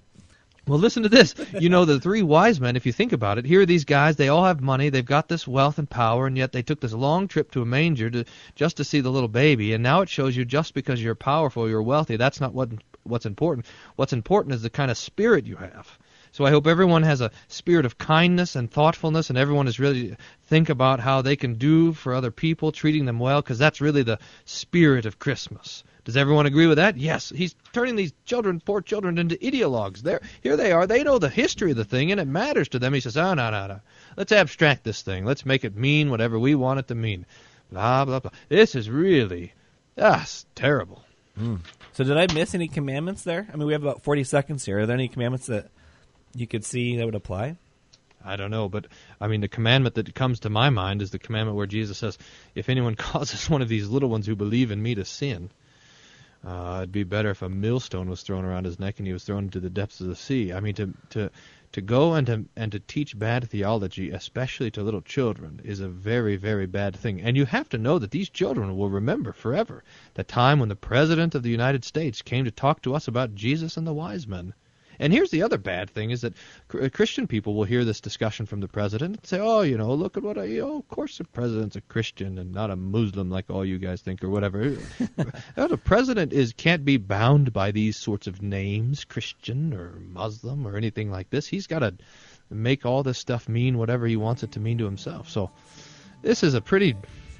Well, listen to this. You know, the three wise men, if you think about it, here are these guys, they all have money, they've got this wealth and power, and yet they took this long trip to a manger to just to see the little baby, and now it shows you just because you're powerful, you're wealthy, that's not what what's important. What's important is the kind of spirit you have. So I hope everyone has a spirit of kindness and thoughtfulness, and everyone is really think about how they can do for other people, treating them well, because that's really the spirit of Christmas. Does everyone agree with that? Yes. He's turning these children, poor children, into ideologues. There, here they are. They know the history of the thing, and it matters to them. He says, "Oh, no, no, no. Let's abstract this thing. Let's make it mean whatever we want it to mean." Blah blah blah. This is really, ah, terrible. So did I miss any commandments there? I mean, we have about 40 seconds here. Are there any commandments that you could see that would apply? I don't know, but I mean, the commandment that comes to my mind is the commandment where Jesus says, "If anyone causes one of these little ones who believe in me to sin." Uh, it'd be better if a millstone was thrown around his neck and he was thrown into the depths of the sea. I mean, to to to go and to and to teach bad theology, especially to little children, is a very very bad thing. And you have to know that these children will remember forever the time when the president of the United States came to talk to us about Jesus and the wise men. And here's the other bad thing: is that uh, Christian people will hear this discussion from the president and say, "Oh, you know, look at what I. Oh, of course, the president's a Christian and not a Muslim like all you guys think, or whatever." the president is can't be bound by these sorts of names, Christian or Muslim or anything like this. He's got to make all this stuff mean whatever he wants it to mean to himself. So, this is a pretty,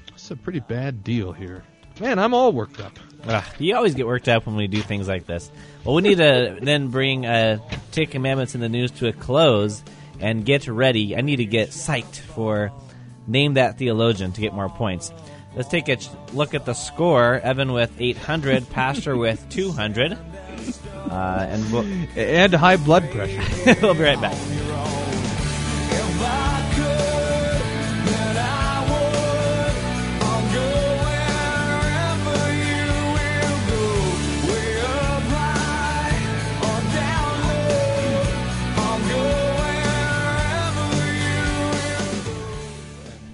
it's a pretty bad deal here. Man, I'm all worked up. Ah, you always get worked up when we do things like this. Well, we need to then bring uh, Ten Commandments in the News to a close and get ready. I need to get psyched for Name That Theologian to get more points. Let's take a look at the score. Evan with 800, Pastor with 200. Uh, and we'll, and high blood pressure. we'll be right back.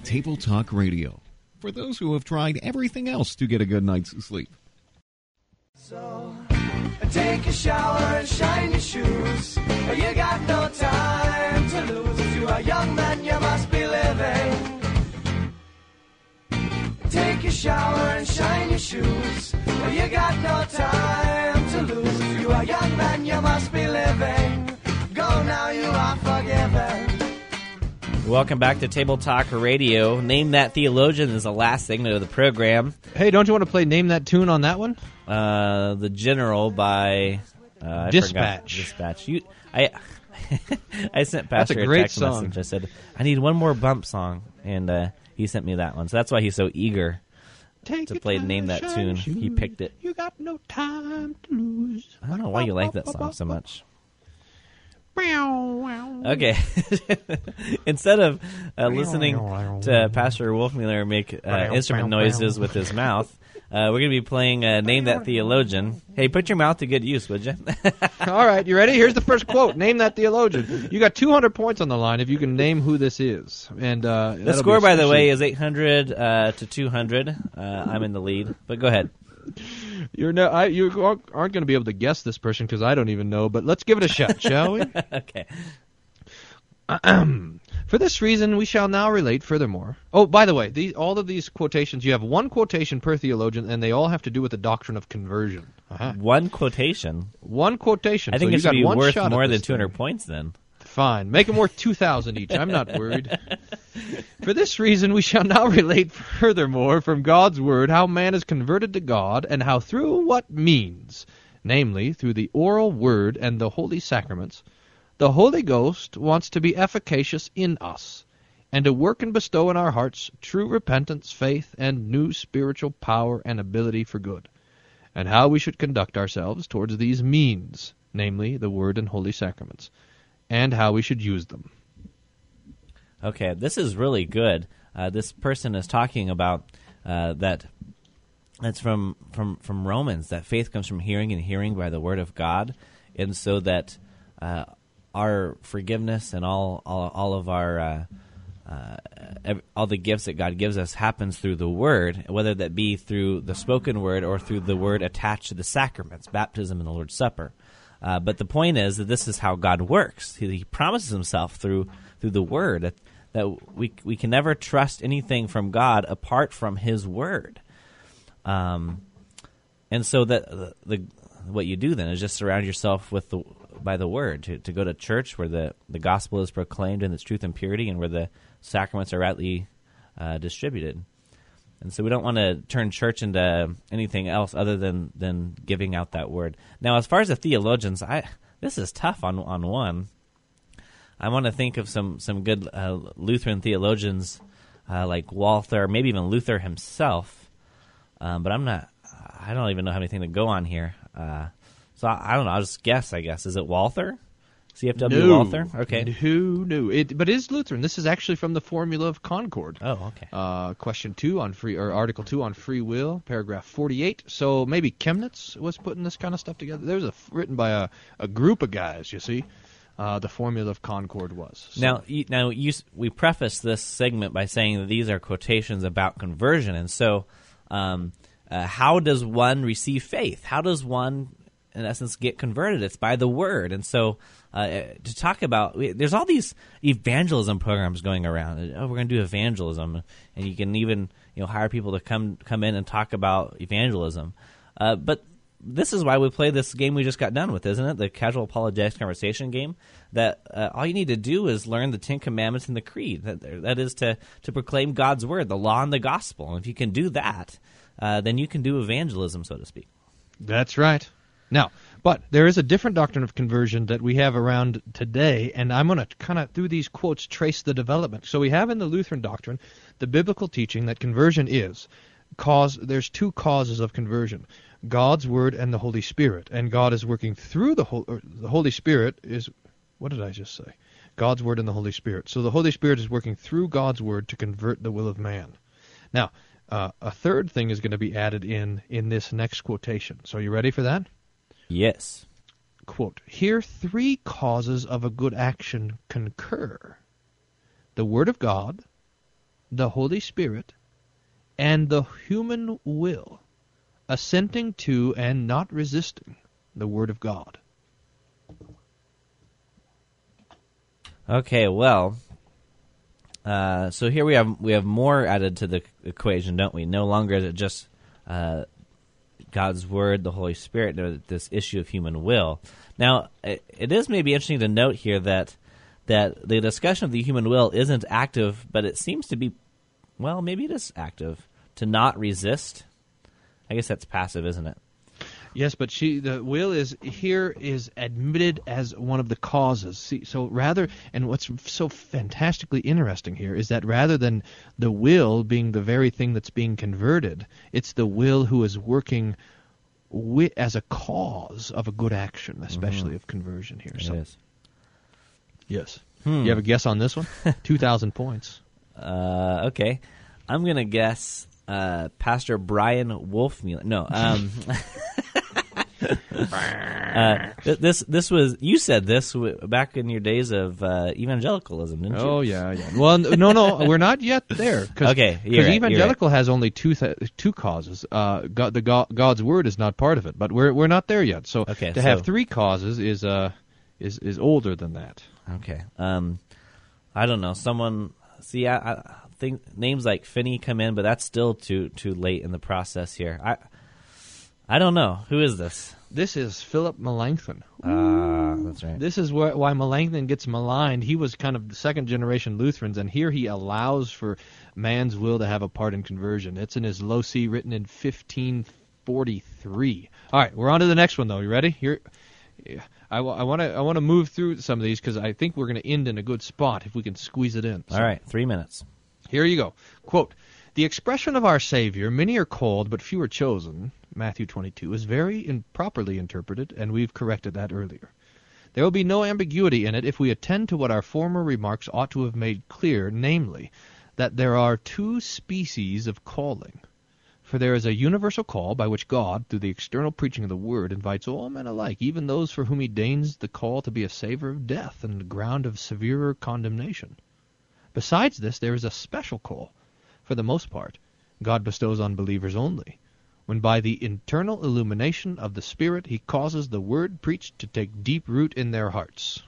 Table Talk Radio. For those who have tried everything else to get a good night's sleep. So take a shower and shine your shoes. You got no time to lose. If you're a young man, you must be living. Take a shower and shine your shoes. You got no time to lose. If you're a young man, you must be living. Go now, you are forgiven. Welcome back to Table Talk Radio. Name That Theologian is the last segment of the program. Hey, don't you want to play Name That Tune on that one? Uh, the General by uh, I Dispatch. forgot. Dispatch. You, I, I sent That's a Pastor great text song. message. I said I need one more bump song, and uh, he sent me that one. So that's why he's so eager Take to play Name That Tune. shine He picked it. You got no time to lose. I don't know why you like that song so much. Okay. Instead of uh, listening to Pastor Wolfmueller make uh, instrument noises with his mouth, uh, we're going to be playing uh, Name That Theologian. Hey, put your mouth to good use, would you? All right, you ready? Here's the first quote. Name that theologian. You got 200 points on the line if you can name who this is. And uh, the score, by the way, is 800 uh, to 200. Uh, I'm in the lead, but go ahead. You're no, I, you aren't going to be able to guess this person because I don't even know. But let's give it a shot, shall we? okay. For this reason, we shall now relate furthermore. Oh, by the way, these, all of these quotations, you have one quotation per theologian, and they all have to do with the doctrine of conversion. Uh-huh. One quotation. One quotation. I think so it you should be worth more than 200 thing. points then. Fine. Make them worth 2,000 each. I'm not worried. For this reason, we shall now relate furthermore from God's Word how man is converted to God, and how through what means, namely, through the oral Word and the holy sacraments, the Holy Ghost wants to be efficacious in us, and to work and bestow in our hearts true repentance, faith, and new spiritual power and ability for good, and how we should conduct ourselves towards these means, namely, the Word and holy sacraments and how we should use them. Okay, this is really good. Uh, this person is talking about uh, that. That's from, from from Romans. That faith comes from hearing, and hearing by the word of God, and so that uh, our forgiveness and all all, all of our uh, uh, all the gifts that God gives us happens through the Word, whether that be through the spoken word or through the Word attached to the sacraments, baptism and the Lord's Supper. Uh, but the point is that this is how God works. He, he promises Himself through through the Word that, we we can never trust anything from God apart from His Word. Um, and so that the, the what you do then is just surround yourself with the by the Word to, to go to church where the the gospel is proclaimed in its truth and purity, and where the sacraments are rightly uh, distributed. And so we don't want to turn church into anything else other than, than giving out that word. Now, as far as the theologians, I this is tough on on one. I want to think of some some good uh, Lutheran theologians uh, like Walther, maybe even Luther himself. Um, but I'm not. I don't even know how anything to go on here. Uh, so I, I, don't know. I'll just guess. I guess is it Walther? CFW no. Walther? Okay. No, no. It, but it is Lutheran. This is actually from the Formula of Concord. Oh, okay. Uh, question two on free, or Article two on free will, paragraph forty-eight. So maybe Chemnitz was putting this kind of stuff together. There's a written by a, a group of guys. You see, uh, the Formula of Concord was. So. Now, you, now you, we preface this segment by saying that these are quotations about conversion, and so. Um, uh, how does one receive faith? How does one, in essence, get converted? It's by the word. And so uh, to talk about there's all these evangelism programs going around. Oh, we're going to do evangelism, and you can even you know hire people to come come in and talk about evangelism. Uh, but this is why we play this game we just got done with, isn't it? The casual apologetics conversation game. That uh, all you need to do is learn the Ten Commandments and the Creed. That that is to to proclaim God's word, the law and the gospel. And if you can do that, uh, then you can do evangelism, so to speak. That's right. Now, but there is a different doctrine of conversion that we have around today, and I'm going to kind of, through these quotes, trace the development. So we have in the Lutheran doctrine the biblical teaching that conversion is cause. There's two causes of conversion: God's Word and the Holy Spirit. And God is working through the Holy. The Holy Spirit is. What did I just say? God's Word and the Holy Spirit. So the Holy Spirit is working through God's Word to convert the will of man. Now, uh, a third thing is going to be added in in this next quotation. So, are you ready for that? Yes. Quote, Here three causes of a good action concur the Word of God, the Holy Spirit, and the human will, assenting to and not resisting the Word of God. Okay, well, uh, so here we have we have more added to the equation, don't we? No longer is it just uh, God's Word, the Holy Spirit, this issue of human will. Now, it is maybe interesting to note here that that the discussion of the human will isn't active, but it seems to be, well, maybe it is active to not resist. I guess that's passive, isn't it? Yes, but she the will is here is admitted as one of the causes. See, so rather, and what's so fantastically interesting here is that rather than the will being the very thing that's being converted, it's the will who is working wi- as a cause of a good action, especially mm-hmm. of conversion here. It so, is. Yes. Hmm. You have a guess on this one? Two thousand points. Uh, okay, I'm gonna guess uh, Pastor Bryan Wolfmueller. No, um, uh, this this was you said this back in your days of uh, evangelicalism, didn't you? Oh yeah, yeah. Well, no, no, we're not yet there. Cause, okay, because right, evangelical right. has only two th- two causes. Uh, God, the God, God's word is not part of it, but we're we're not there yet. So okay, to so, have three causes is uh is is older than that. Okay. Um, I don't know. Someone see, I, I think names like Finney come in, but that's still too too late in the process here. I I don't know who is this. This is Philip Melanchthon. Ah, uh, that's right. This is why, why Melanchthon gets maligned. He was kind of the second generation Lutherans, and here he allows for man's will to have a part in conversion. It's in his Loci, written in 1543. All right, we're on to the next one, though. You ready? Here, I want to I want to move through some of these because I think we're going to end in a good spot if we can squeeze it in. So, All right, three minutes. Here you go. Quote. The expression of our Savior, many are called, but few are chosen, Matthew 22, is very improperly interpreted, and we've corrected that earlier. There will be no ambiguity in it if we attend to what our former remarks ought to have made clear, namely, that there are two species of calling. For there is a universal call by which God, through the external preaching of the Word, invites all men alike, even those for whom he deigns the call to be a savour of death and a ground of severer condemnation. Besides this, there is a special call, for the most part, God bestows on believers only when by the internal illumination of the Spirit he causes the word preached to take deep root in their hearts.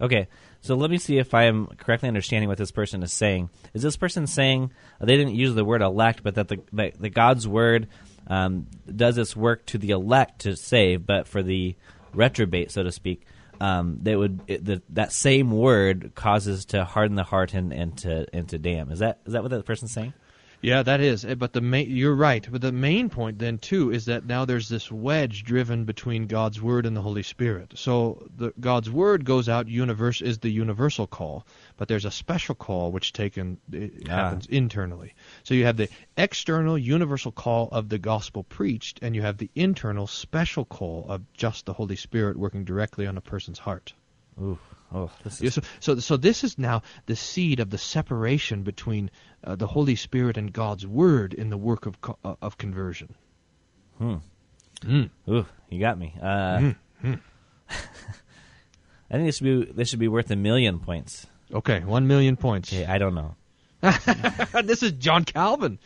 Okay, so let me see if I am correctly understanding what this person is saying. Is this person saying uh, they didn't use the word elect, but that the the God's word um, does its work to the elect to save, but for the reprobate, so to speak, um, they would it, the, that same word causes to harden the heart and, and to and to damn. Is that is that what that person's saying? Yeah, that is. Eh, But the main, you're right. But the main point then too is that now there's this wedge driven between God's word and the Holy Spirit. So the God's word goes out universe is the universal call, but there's a special call which taken it Ah. happens internally. So you have the external universal call of the gospel preached and you have the internal special call of just the Holy Spirit working directly on a person's heart. Ooh. Oh, this Yeah, so, so, so this is now the seed of the separation between uh, the Holy Spirit and God's Word in the work of co- uh, of conversion. Hmm. Mm. Ooh, you got me. Uh, Mm, mm. I think this should be this should be worth a million points. Okay, one million points. Okay, I don't know. this is John Calvin.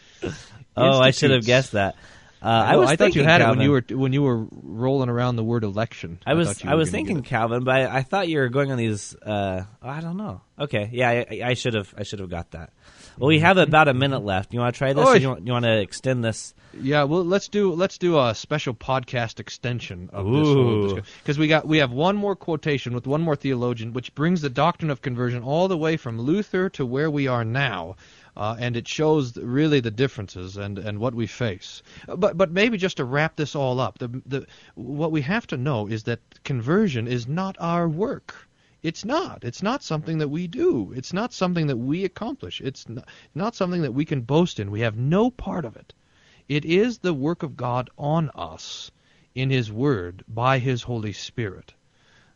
Oh, I should have guessed that. Uh, I was I thought you had Calvin. it when you were when you were rolling around the word election. I was you I was thinking Calvin, but I, I thought you were going on these. Uh, I don't know. Okay, yeah, I, I should have I should have got that. Well, we have about a minute left. You want to try this? Oi. Or you want you want to extend this? Yeah, well, let's do let's do a special podcast extension of this because we got we have one more quotation with one more theologian, which brings the doctrine of conversion all the way from Luther to where we are now, uh, and it shows really the differences and, and what we face. But but maybe just to wrap this all up, the the what we have to know is that conversion is not our work. It's not. It's not something that we do. It's not something that we accomplish. It's not, not something that we can boast in. We have no part of it. It is the work of God on us in His Word by His Holy Spirit.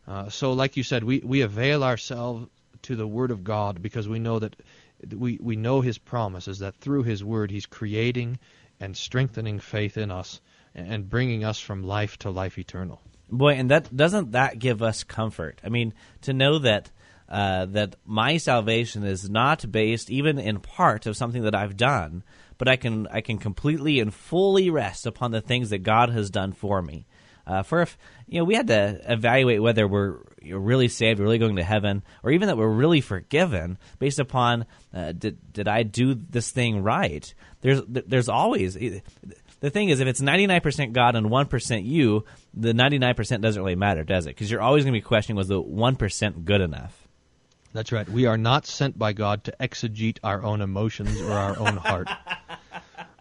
Uh, so, like you said, we, we avail ourselves to the Word of God because we know that we, we know His promises that through His Word He's creating and strengthening faith in us and bringing us from life to life eternal. Boy, and that doesn't that give us comfort? I mean, to know that uh, that my salvation is not based even in part of something that I've done, but I can I can completely and fully rest upon the things that God has done for me. Uh, for if you know, we had to evaluate whether we're really saved, really going to heaven, or even that we're really forgiven based upon uh, did did I do this thing right? There's there's always the thing is if it's 99% God and 1% you, the 99% doesn't really matter, does it? Because you're always going to be questioning was the 1% good enough? That's right. We are not sent by God to exegete our own emotions or our own heart,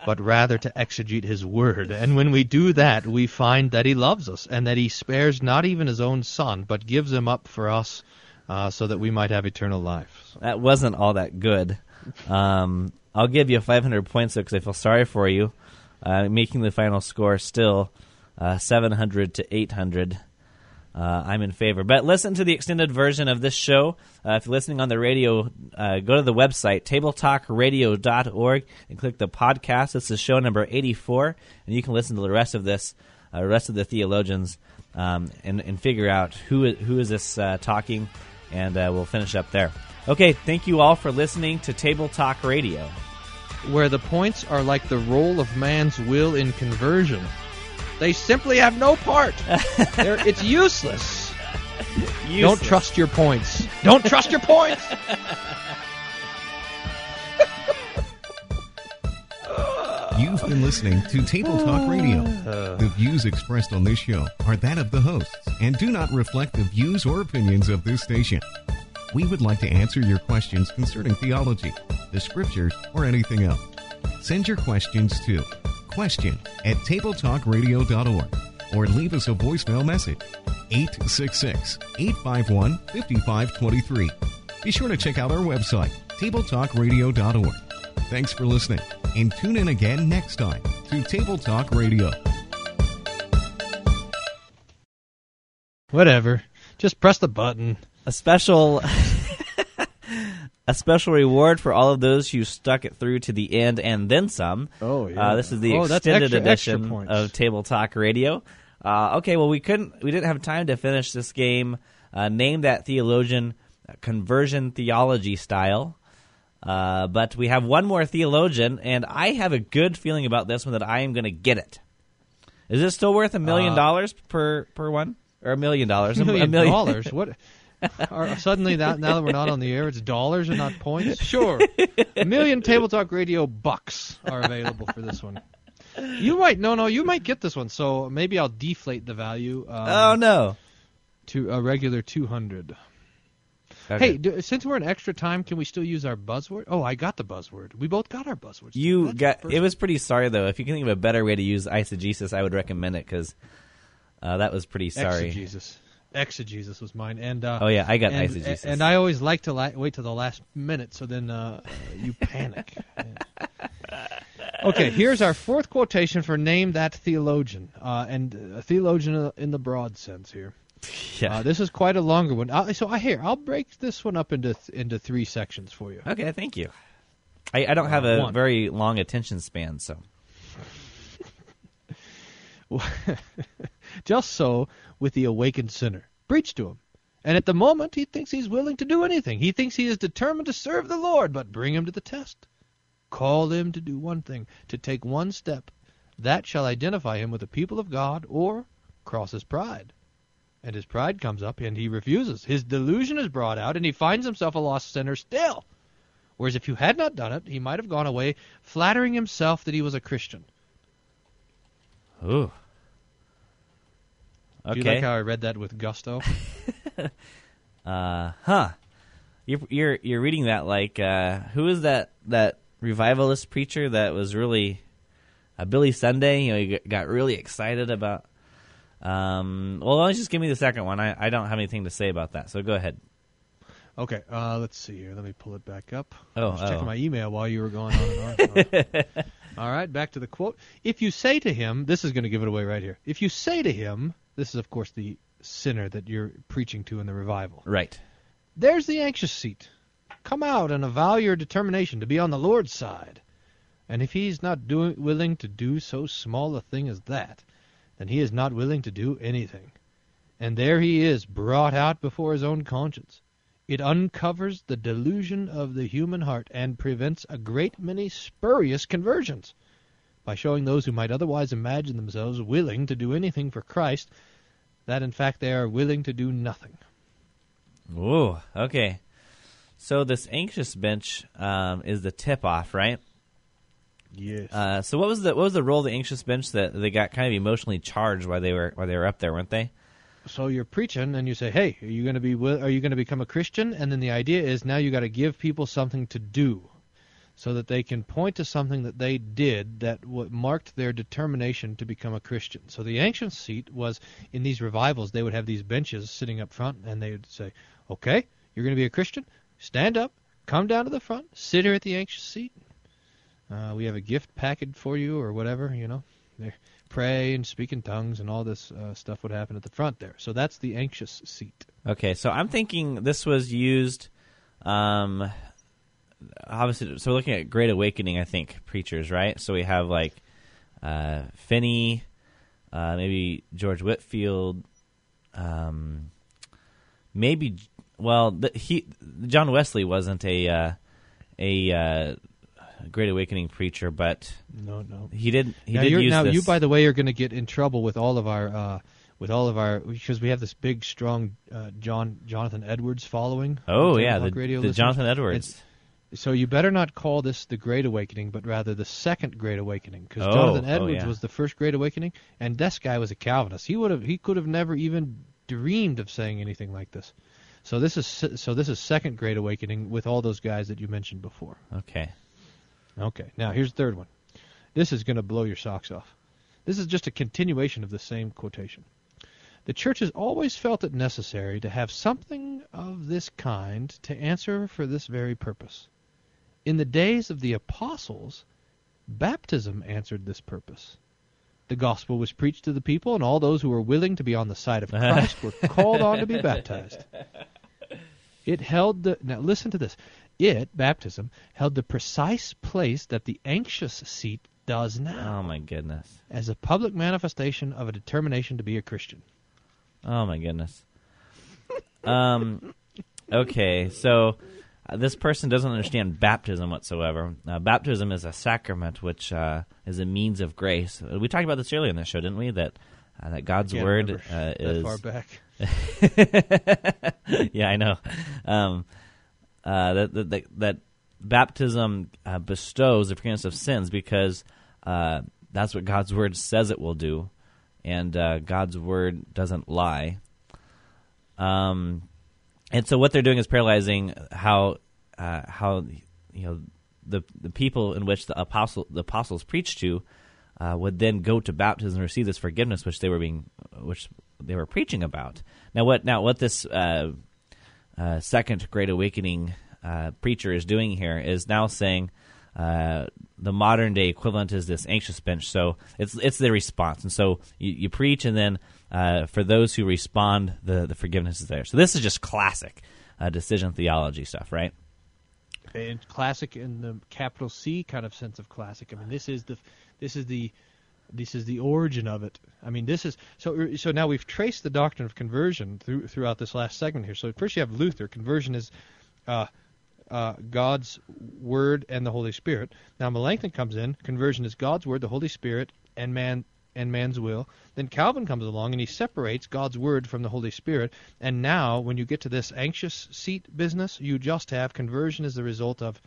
but rather to exegete His Word. And when we do that, we find that He loves us and that He spares not even His own Son, but gives Him up for us uh, so that we might have eternal life. That wasn't all that good. Um, I'll give you 500 points though, because I feel sorry for you. Uh, making the final score still uh, 700 to 800. Uh, I'm in favor. But listen to the extended version of this show. Uh, if you're listening on the radio, uh, go to the website, tabletalkradio.org, and click the podcast. This is show number 84, and you can listen to the rest of this, uh, rest of the theologians, um, and, and figure out who who is this uh, talking, and uh, we'll finish up there. Okay, thank you all for listening to Table Talk Radio. Where the points are like the role of man's will in conversion. They simply have no part. They're, it's useless. Don't trust your points. Don't trust your points. You've been listening to Table Talk Radio. Uh. The views expressed on this show are that of the hosts and do not reflect the views or opinions of this station. We would like to answer your questions concerning theology, the scriptures, or anything else. Send your questions to question at tabletalkradio.org or leave us a voicemail message 866 851 5523. Be sure to check out our website, tabletalkradio.org. Thanks for listening, and tune in again next time to Table Talk Radio. Whatever. Just press the button. A special a special reward for all of those who stuck it through to the end and then some. Oh, yeah. Uh, this is the Oh, extended extra- extra edition points. of Table Talk Radio. Uh, okay, well we couldn't we didn't have time to finish this game. Uh, name that theologian uh, conversion theology style. Uh, but we have one more theologian, and I have a good feeling about this one that I am going to get it. Is it still worth a million Uh, dollars per per one, or a million dollars? A- million, a million dollars. What? Are, suddenly, that now that we're not on the air, it's dollars and not points. Sure, a million Table Talk Radio bucks are available for this one. You might no no you might get this one. So maybe I'll deflate the value. Um, Oh no! To a regular two hundred. Okay. Hey, do, since we're in extra time, can we still use our buzzword? Oh, I got the buzzword. We both got our buzzwords. You got it was pretty sorry though. If you can think of a better way to use eisegesis, I would recommend it because uh, that was pretty sorry. Exegesis. Exegesis was mine, and uh, Oh, yeah, I got and, eisegesis. and I always like to la- wait till the last minute, so then uh, you panic. okay, here's our fourth quotation for name that theologian, uh, and a theologian in the broad sense here. Yeah. Uh, this is quite a longer one. Uh, so I here I'll break this one up into th- into three sections for you. Okay, thank you. I, I don't have Uh, a one. very long attention span, so Just so with the awakened sinner. Preach to him. And at the moment, he thinks he's willing to do anything. He thinks he is determined to serve the Lord, but bring him to the test. Call him to do one thing, to take one step. That shall identify him with the people of God, or cross his pride. And his pride comes up, and he refuses. His delusion is brought out, and he finds himself a lost sinner still. Whereas if you had not done it, he might have gone away flattering himself that he was a Christian. Ooh. Do you like how I read that with gusto? uh, huh. You're you're you're reading that like uh, who is that that revivalist preacher that was really uh, Billy Sunday? You know, you got really excited about. Um, well, you just give me the second one? I, I don't have anything to say about that, so go ahead. Okay, uh, let's see here. Let me pull it back up. Oh, I was checking oh. my email while you were going on and on. All right, back to the quote. If you say to him, this is going to give it away right here. If you say to him, this is of course the sinner that you're preaching to in the revival. Right. There's the anxious seat. Come out and avow your determination to be on the Lord's side. And if he's not doing, willing to do so small a thing as that, then he is not willing to do anything. And there he is, brought out before his own conscience. It uncovers the delusion of the human heart and prevents a great many spurious conversions by showing those who might otherwise imagine themselves willing to do anything for Christ that in fact they are willing to do nothing. Ooh, okay. So this anxious bench um, is the tip off, right? Yes. Uh, so what was the what was the role of the anxious bench that they got kind of emotionally charged while they were while they were up there, weren't they? So you're preaching and you say, "Hey, are you going to be wi- are you going to become a Christian?" And then the idea is now you got to give people something to do so that they can point to something that they did that w- marked their determination to become a Christian. So the anxious seat was in these revivals they would have these benches sitting up front and they would say, "Okay, you're going to be a Christian? Stand up, come down to the front, sit here at the anxious seat. Uh, we have a gift packet for you or whatever, you know." Pray and speak in tongues and all this uh, stuff would happen at the front there. So that's the anxious seat. Okay, so I'm thinking this was used. Um, obviously, so we're looking at Great Awakening, I think preachers, right? So we have like uh, Finney, uh, maybe George Whitefield, um, maybe well, the, he John Wesley wasn't a uh, a uh, Great Awakening preacher, but No, no. he did he now did now this. you, by the way, are going to get in trouble with all of our uh, with all of our because we have this big, strong uh, John Jonathan Edwards following. Oh, yeah, the- the. Jonathan Edwards. And so you better not call this the Great Awakening, but rather the Second Great Awakening, because Oh, Jonathan oh, Edwards yeah. was the first Great Awakening, and this guy was a Calvinist. He would have he could have never even dreamed of saying anything like this. So this is so this is Second Great Awakening with all those guys that you mentioned before. okay. Okay, now here's the third one. This is going to blow your socks off. This is just a continuation of the same quotation. The church has always felt it necessary to have something of this kind to answer for this very purpose. In the days of the apostles, baptism answered this purpose. The gospel was preached to the people, and all those who were willing to be on the side of Christ were called on to be baptized. It held the now listen to this. It baptism held the precise place that the anxious seat does now Oh my goodness. as a public manifestation of a determination to be a Christian. Oh my goodness. um, okay, so uh, this person doesn't understand baptism whatsoever. Uh, baptism is a sacrament, which uh, is a means of grace. Uh, We talked about this earlier in the show, didn't we? That uh, that God's word is far back. yeah, I know. Um, uh, that, that, that that baptism uh, bestows the forgiveness of sins because uh, that's what God's word says it will do, and uh, God's word doesn't lie. Um, and so what they're doing is paralyzing how uh, how you know the the people in which the apostle the apostles preached to uh, would then go to baptism and receive this forgiveness which they were being which they were preaching about. Now what now what this uh, uh, second Great Awakening uh, preacher is doing here is now saying uh, the modern day equivalent is this anxious bench. So it's it's the response, and so you, you preach, and then uh, for those who respond, the the forgiveness is there. So this is just classic uh, decision theology stuff, right? and classic in the capital C kind of sense of classic. I mean, this is the this is the this is the origin of it. I mean, this is so so now we've traced the doctrine of conversion through throughout this last segment here. So first you have Luther. Conversion is uh, God's word and the Holy Spirit. Now Melanchthon comes in. Conversion is God's word, the Holy Spirit, and man and man's will. Then Calvin comes along and he separates God's word from the Holy Spirit. And now, when you get to this anxious seat business, you just have conversion as the result of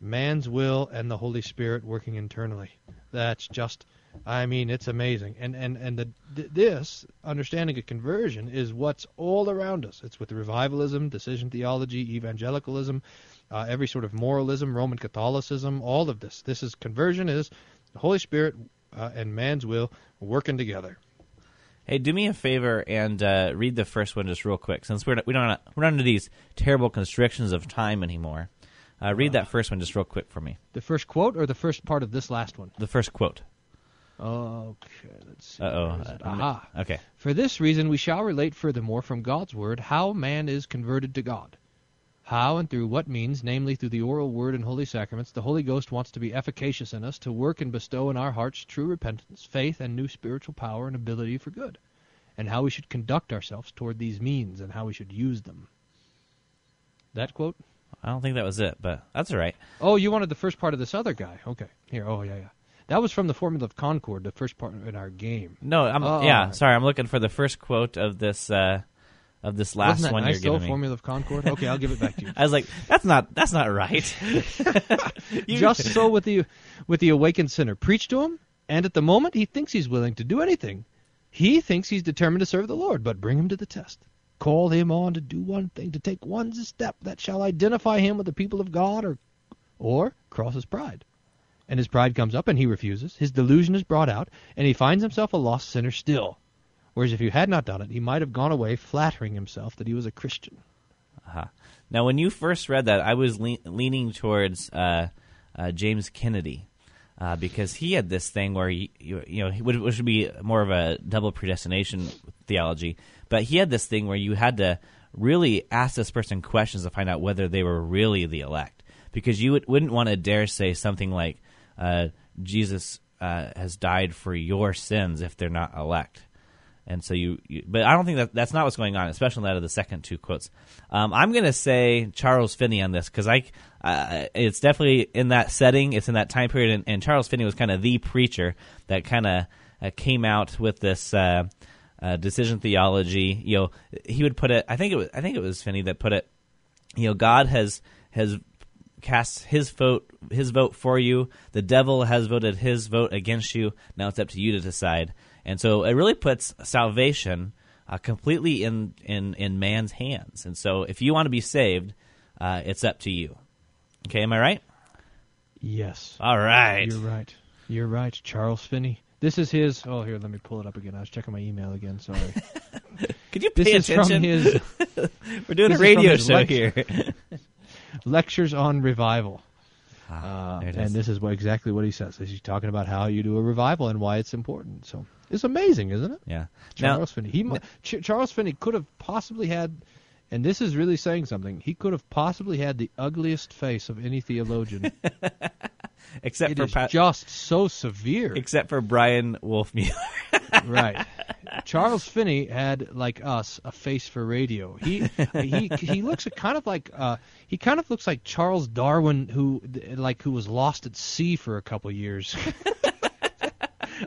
man's will and the Holy Spirit working internally. That's just, I mean, it's amazing. And and and the this understanding of conversion is what's all around us. It's with revivalism, decision theology, evangelicalism, uh, every sort of moralism, Roman Catholicism, all of this. This is conversion is the Holy Spirit uh, and man's will working together. Hey, do me a favor and uh, read the first one just real quick, since we're not, we don't we're not under these terrible constrictions of time anymore. Uh, read that first one just real quick for me. The first quote or the first part of this last one? The first quote. Okay, let's see. Uh-oh. Where is it? Uh, Aha. okay. For this reason, we shall relate furthermore from God's word how man is converted to God. How and through what means, namely through the oral word and holy sacraments, the Holy Ghost wants to be efficacious in us to work and bestow in our hearts true repentance, faith, and new spiritual power and ability for good, and how we should conduct ourselves toward these means and how we should use them. That quote? I don't think that was it, but that's all right. Oh, you wanted the first part of this other guy. Okay. Here. Oh, yeah, yeah. That was from the Formula of Concord, the first part in our game. No, I'm Oh. yeah. Sorry, I'm looking for the first quote of this uh, of this last Wasn't that one nice, you're giving though, me. Formula of Concord? Okay, I'll give it back to you. I was like, that's not that's not right. You- Just so with the with the awakened sinner, preach to him, and at the moment he thinks he's willing to do anything. He thinks he's determined to serve the Lord, but bring him to the test. Call him on to do one thing, to take one step that shall identify him with the people of God, or or cross his pride. And his pride comes up, and he refuses. His delusion is brought out, and he finds himself a lost sinner still. Whereas if he had not done it, he might have gone away flattering himself that he was a Christian. Uh-huh. Now, when you first read that, I was le- leaning towards uh, uh, James Kennedy uh, because he had this thing where he, you, you know, would, which would be more of a double predestination theology, but he had this thing where you had to really ask this person questions to find out whether they were really the elect, because you would, wouldn't want to dare say something like uh, Jesus uh, has died for your sins if they're not elect. And so you, you, but I don't think that that's not what's going on, especially light of the second two quotes. Um, I'm going to say Charles Finney on this because I, uh, it's definitely in that setting, it's in that time period, and, and Charles Finney was kind of the preacher that kind of uh, came out with this uh, uh, decision theology. You know, he would put it. I think it was. I think it was Finney that put it. You know, God has has cast his vote his vote for you. The devil has voted his vote against you. Now it's up to you to decide. And so it really puts salvation uh, completely in, in in man's hands. And so if you want to be saved, uh, it's up to you. Okay, am I right? Yes. All right. You're right. You're right, Charles Finney. This is his. Oh, here, let me pull it up again. I was checking my email again. Sorry. Could you pay this pay is from attention? his. We're doing a this is from radio show lecture- here. Lectures on revival. Ah, Uh, and this is what exactly what he says. He's talking about how you do a revival and why it's important. So it's amazing, isn't it? Yeah. Now- Charles Finney. He Ch- Charles Finney could have possibly had, and this is really saying something. He could have possibly had the ugliest face of any theologian. Except It for Pat- just so severe. Except for Bryan Wolfmueller. right. Charles Finney had, like us, a face for radio. He he he looks kind of like uh, he kind of looks like Charles Darwin, who like who was lost at sea for a couple years.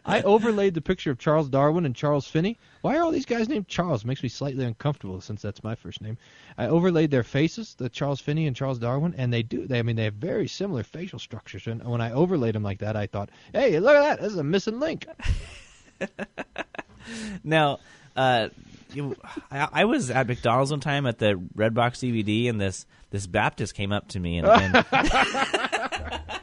I overlaid the picture of Charles Darwin and Charles Finney. Why are all these guys named Charles? It Makes me slightly uncomfortable since that's my first name. I overlaid their faces, the Charles Finney and Charles Darwin, and they do. They, I mean, they have very similar facial structures. And when I overlaid them like that, I thought, "Hey, look at that! This is a missing link." now, uh, you, I, I was at McDonald's one time at the Redbox DVD, and this this Baptist came up to me and. and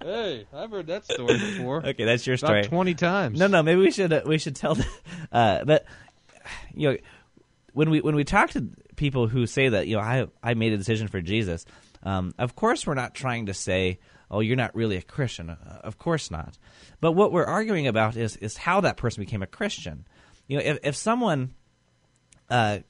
Hey, I've heard that story before. okay, that's your About story. Twenty times. No, no, maybe we should uh, we should tell. The, uh, but you know, when we when we talk to people who say that you know I I made a decision for Jesus, um, of course we're not trying to say oh you're not really a Christian. Uh, of course not. But what we're arguing about is is how that person became a Christian. You know, if if someone uh,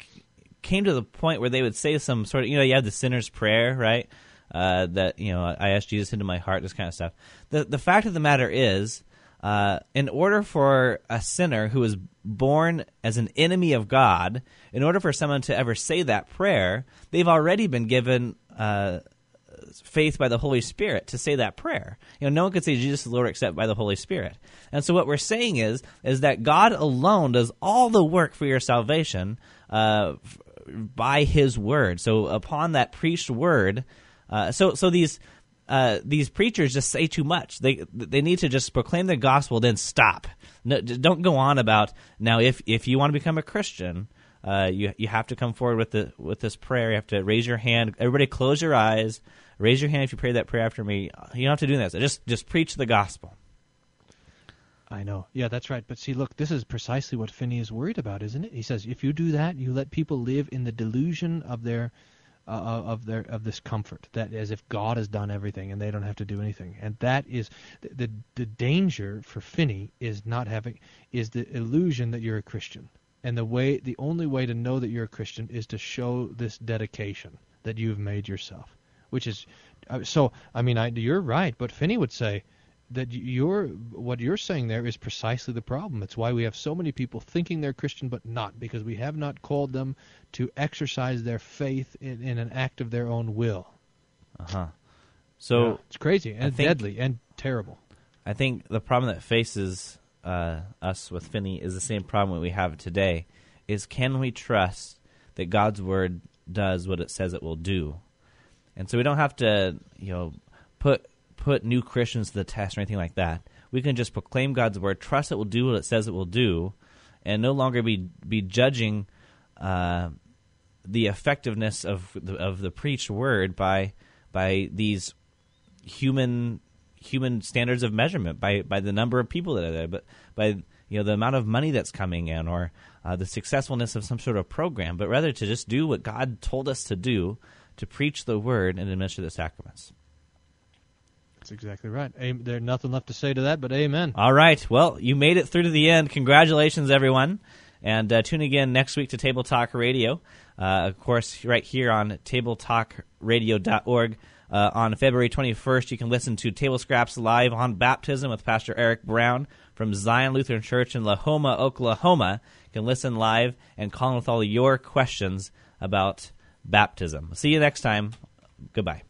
came to the point where they would say some sort of you know you have the sinner's prayer right uh, that you know I asked Jesus into my heart this kind of stuff. The the fact of the matter is. Uh, in order for a sinner who is born as an enemy of God, in order for someone to ever say that prayer, they've already been given uh, faith by the Holy Spirit to say that prayer. You know, no one could say Jesus is Lord except by the Holy Spirit. And so what we're saying is is that God alone does all the work for your salvation uh, by His word. So upon that preached word, uh, so so these. Uh, these preachers just say too much. They they need to just proclaim the gospel, then stop. No, don't go on about now. If if you want to become a Christian, uh, you you have to come forward with the with this prayer. You have to raise your hand. Everybody, close your eyes. Raise your hand if you pray that prayer after me. You don't have to do that. So just just preach the gospel. I know. Yeah, that's right. But see, look, this is precisely what Finney is worried about, isn't it? He says if you do that, you let people live in the delusion of their uh, of their of this comfort that as if God has done everything and they don't have to do anything. And that is the the, the danger for Finney is not having is the illusion that you're a Christian. And the way the only way to know that you're a Christian is to show this dedication that you've made yourself, which is uh, so. I mean, I, you're right, but Finney would say that you're what you're saying there is precisely the problem. It's why we have so many people thinking they're Christian but not, because we have not called them to exercise their faith in, in an act of their own will. Uh huh. So Yeah, it's crazy and think- deadly and terrible. I think the problem that faces uh, us with Finney is the same problem we have today: is can we trust that God's word does what it says it will do? And so we don't have to, you know, put put new Christians to the test or anything like that. We can just proclaim God's word, trust it will do what it says it will do, and no longer be be judging uh, the effectiveness of the, of the preached word by by these human human standards of measurement by by the number of people that are there, but by you know the amount of money that's coming in or uh, the successfulness of some sort of program, but rather to just do what God told us to do to preach the word and administer the sacraments. That's exactly right. There's nothing left to say to that, but amen. All right. Well, you made it through to the end. Congratulations, everyone. And uh, tune again next week to Table Talk Radio. Uh, of course, right here on tabletalkradio.org. Uh, on February 21st, you can listen to Table Scraps live on baptism with Pastor Eric Brown from Zion Lutheran Church in Lahoma, Oklahoma. You can listen live and call in with all your questions about baptism. See you next time. Goodbye.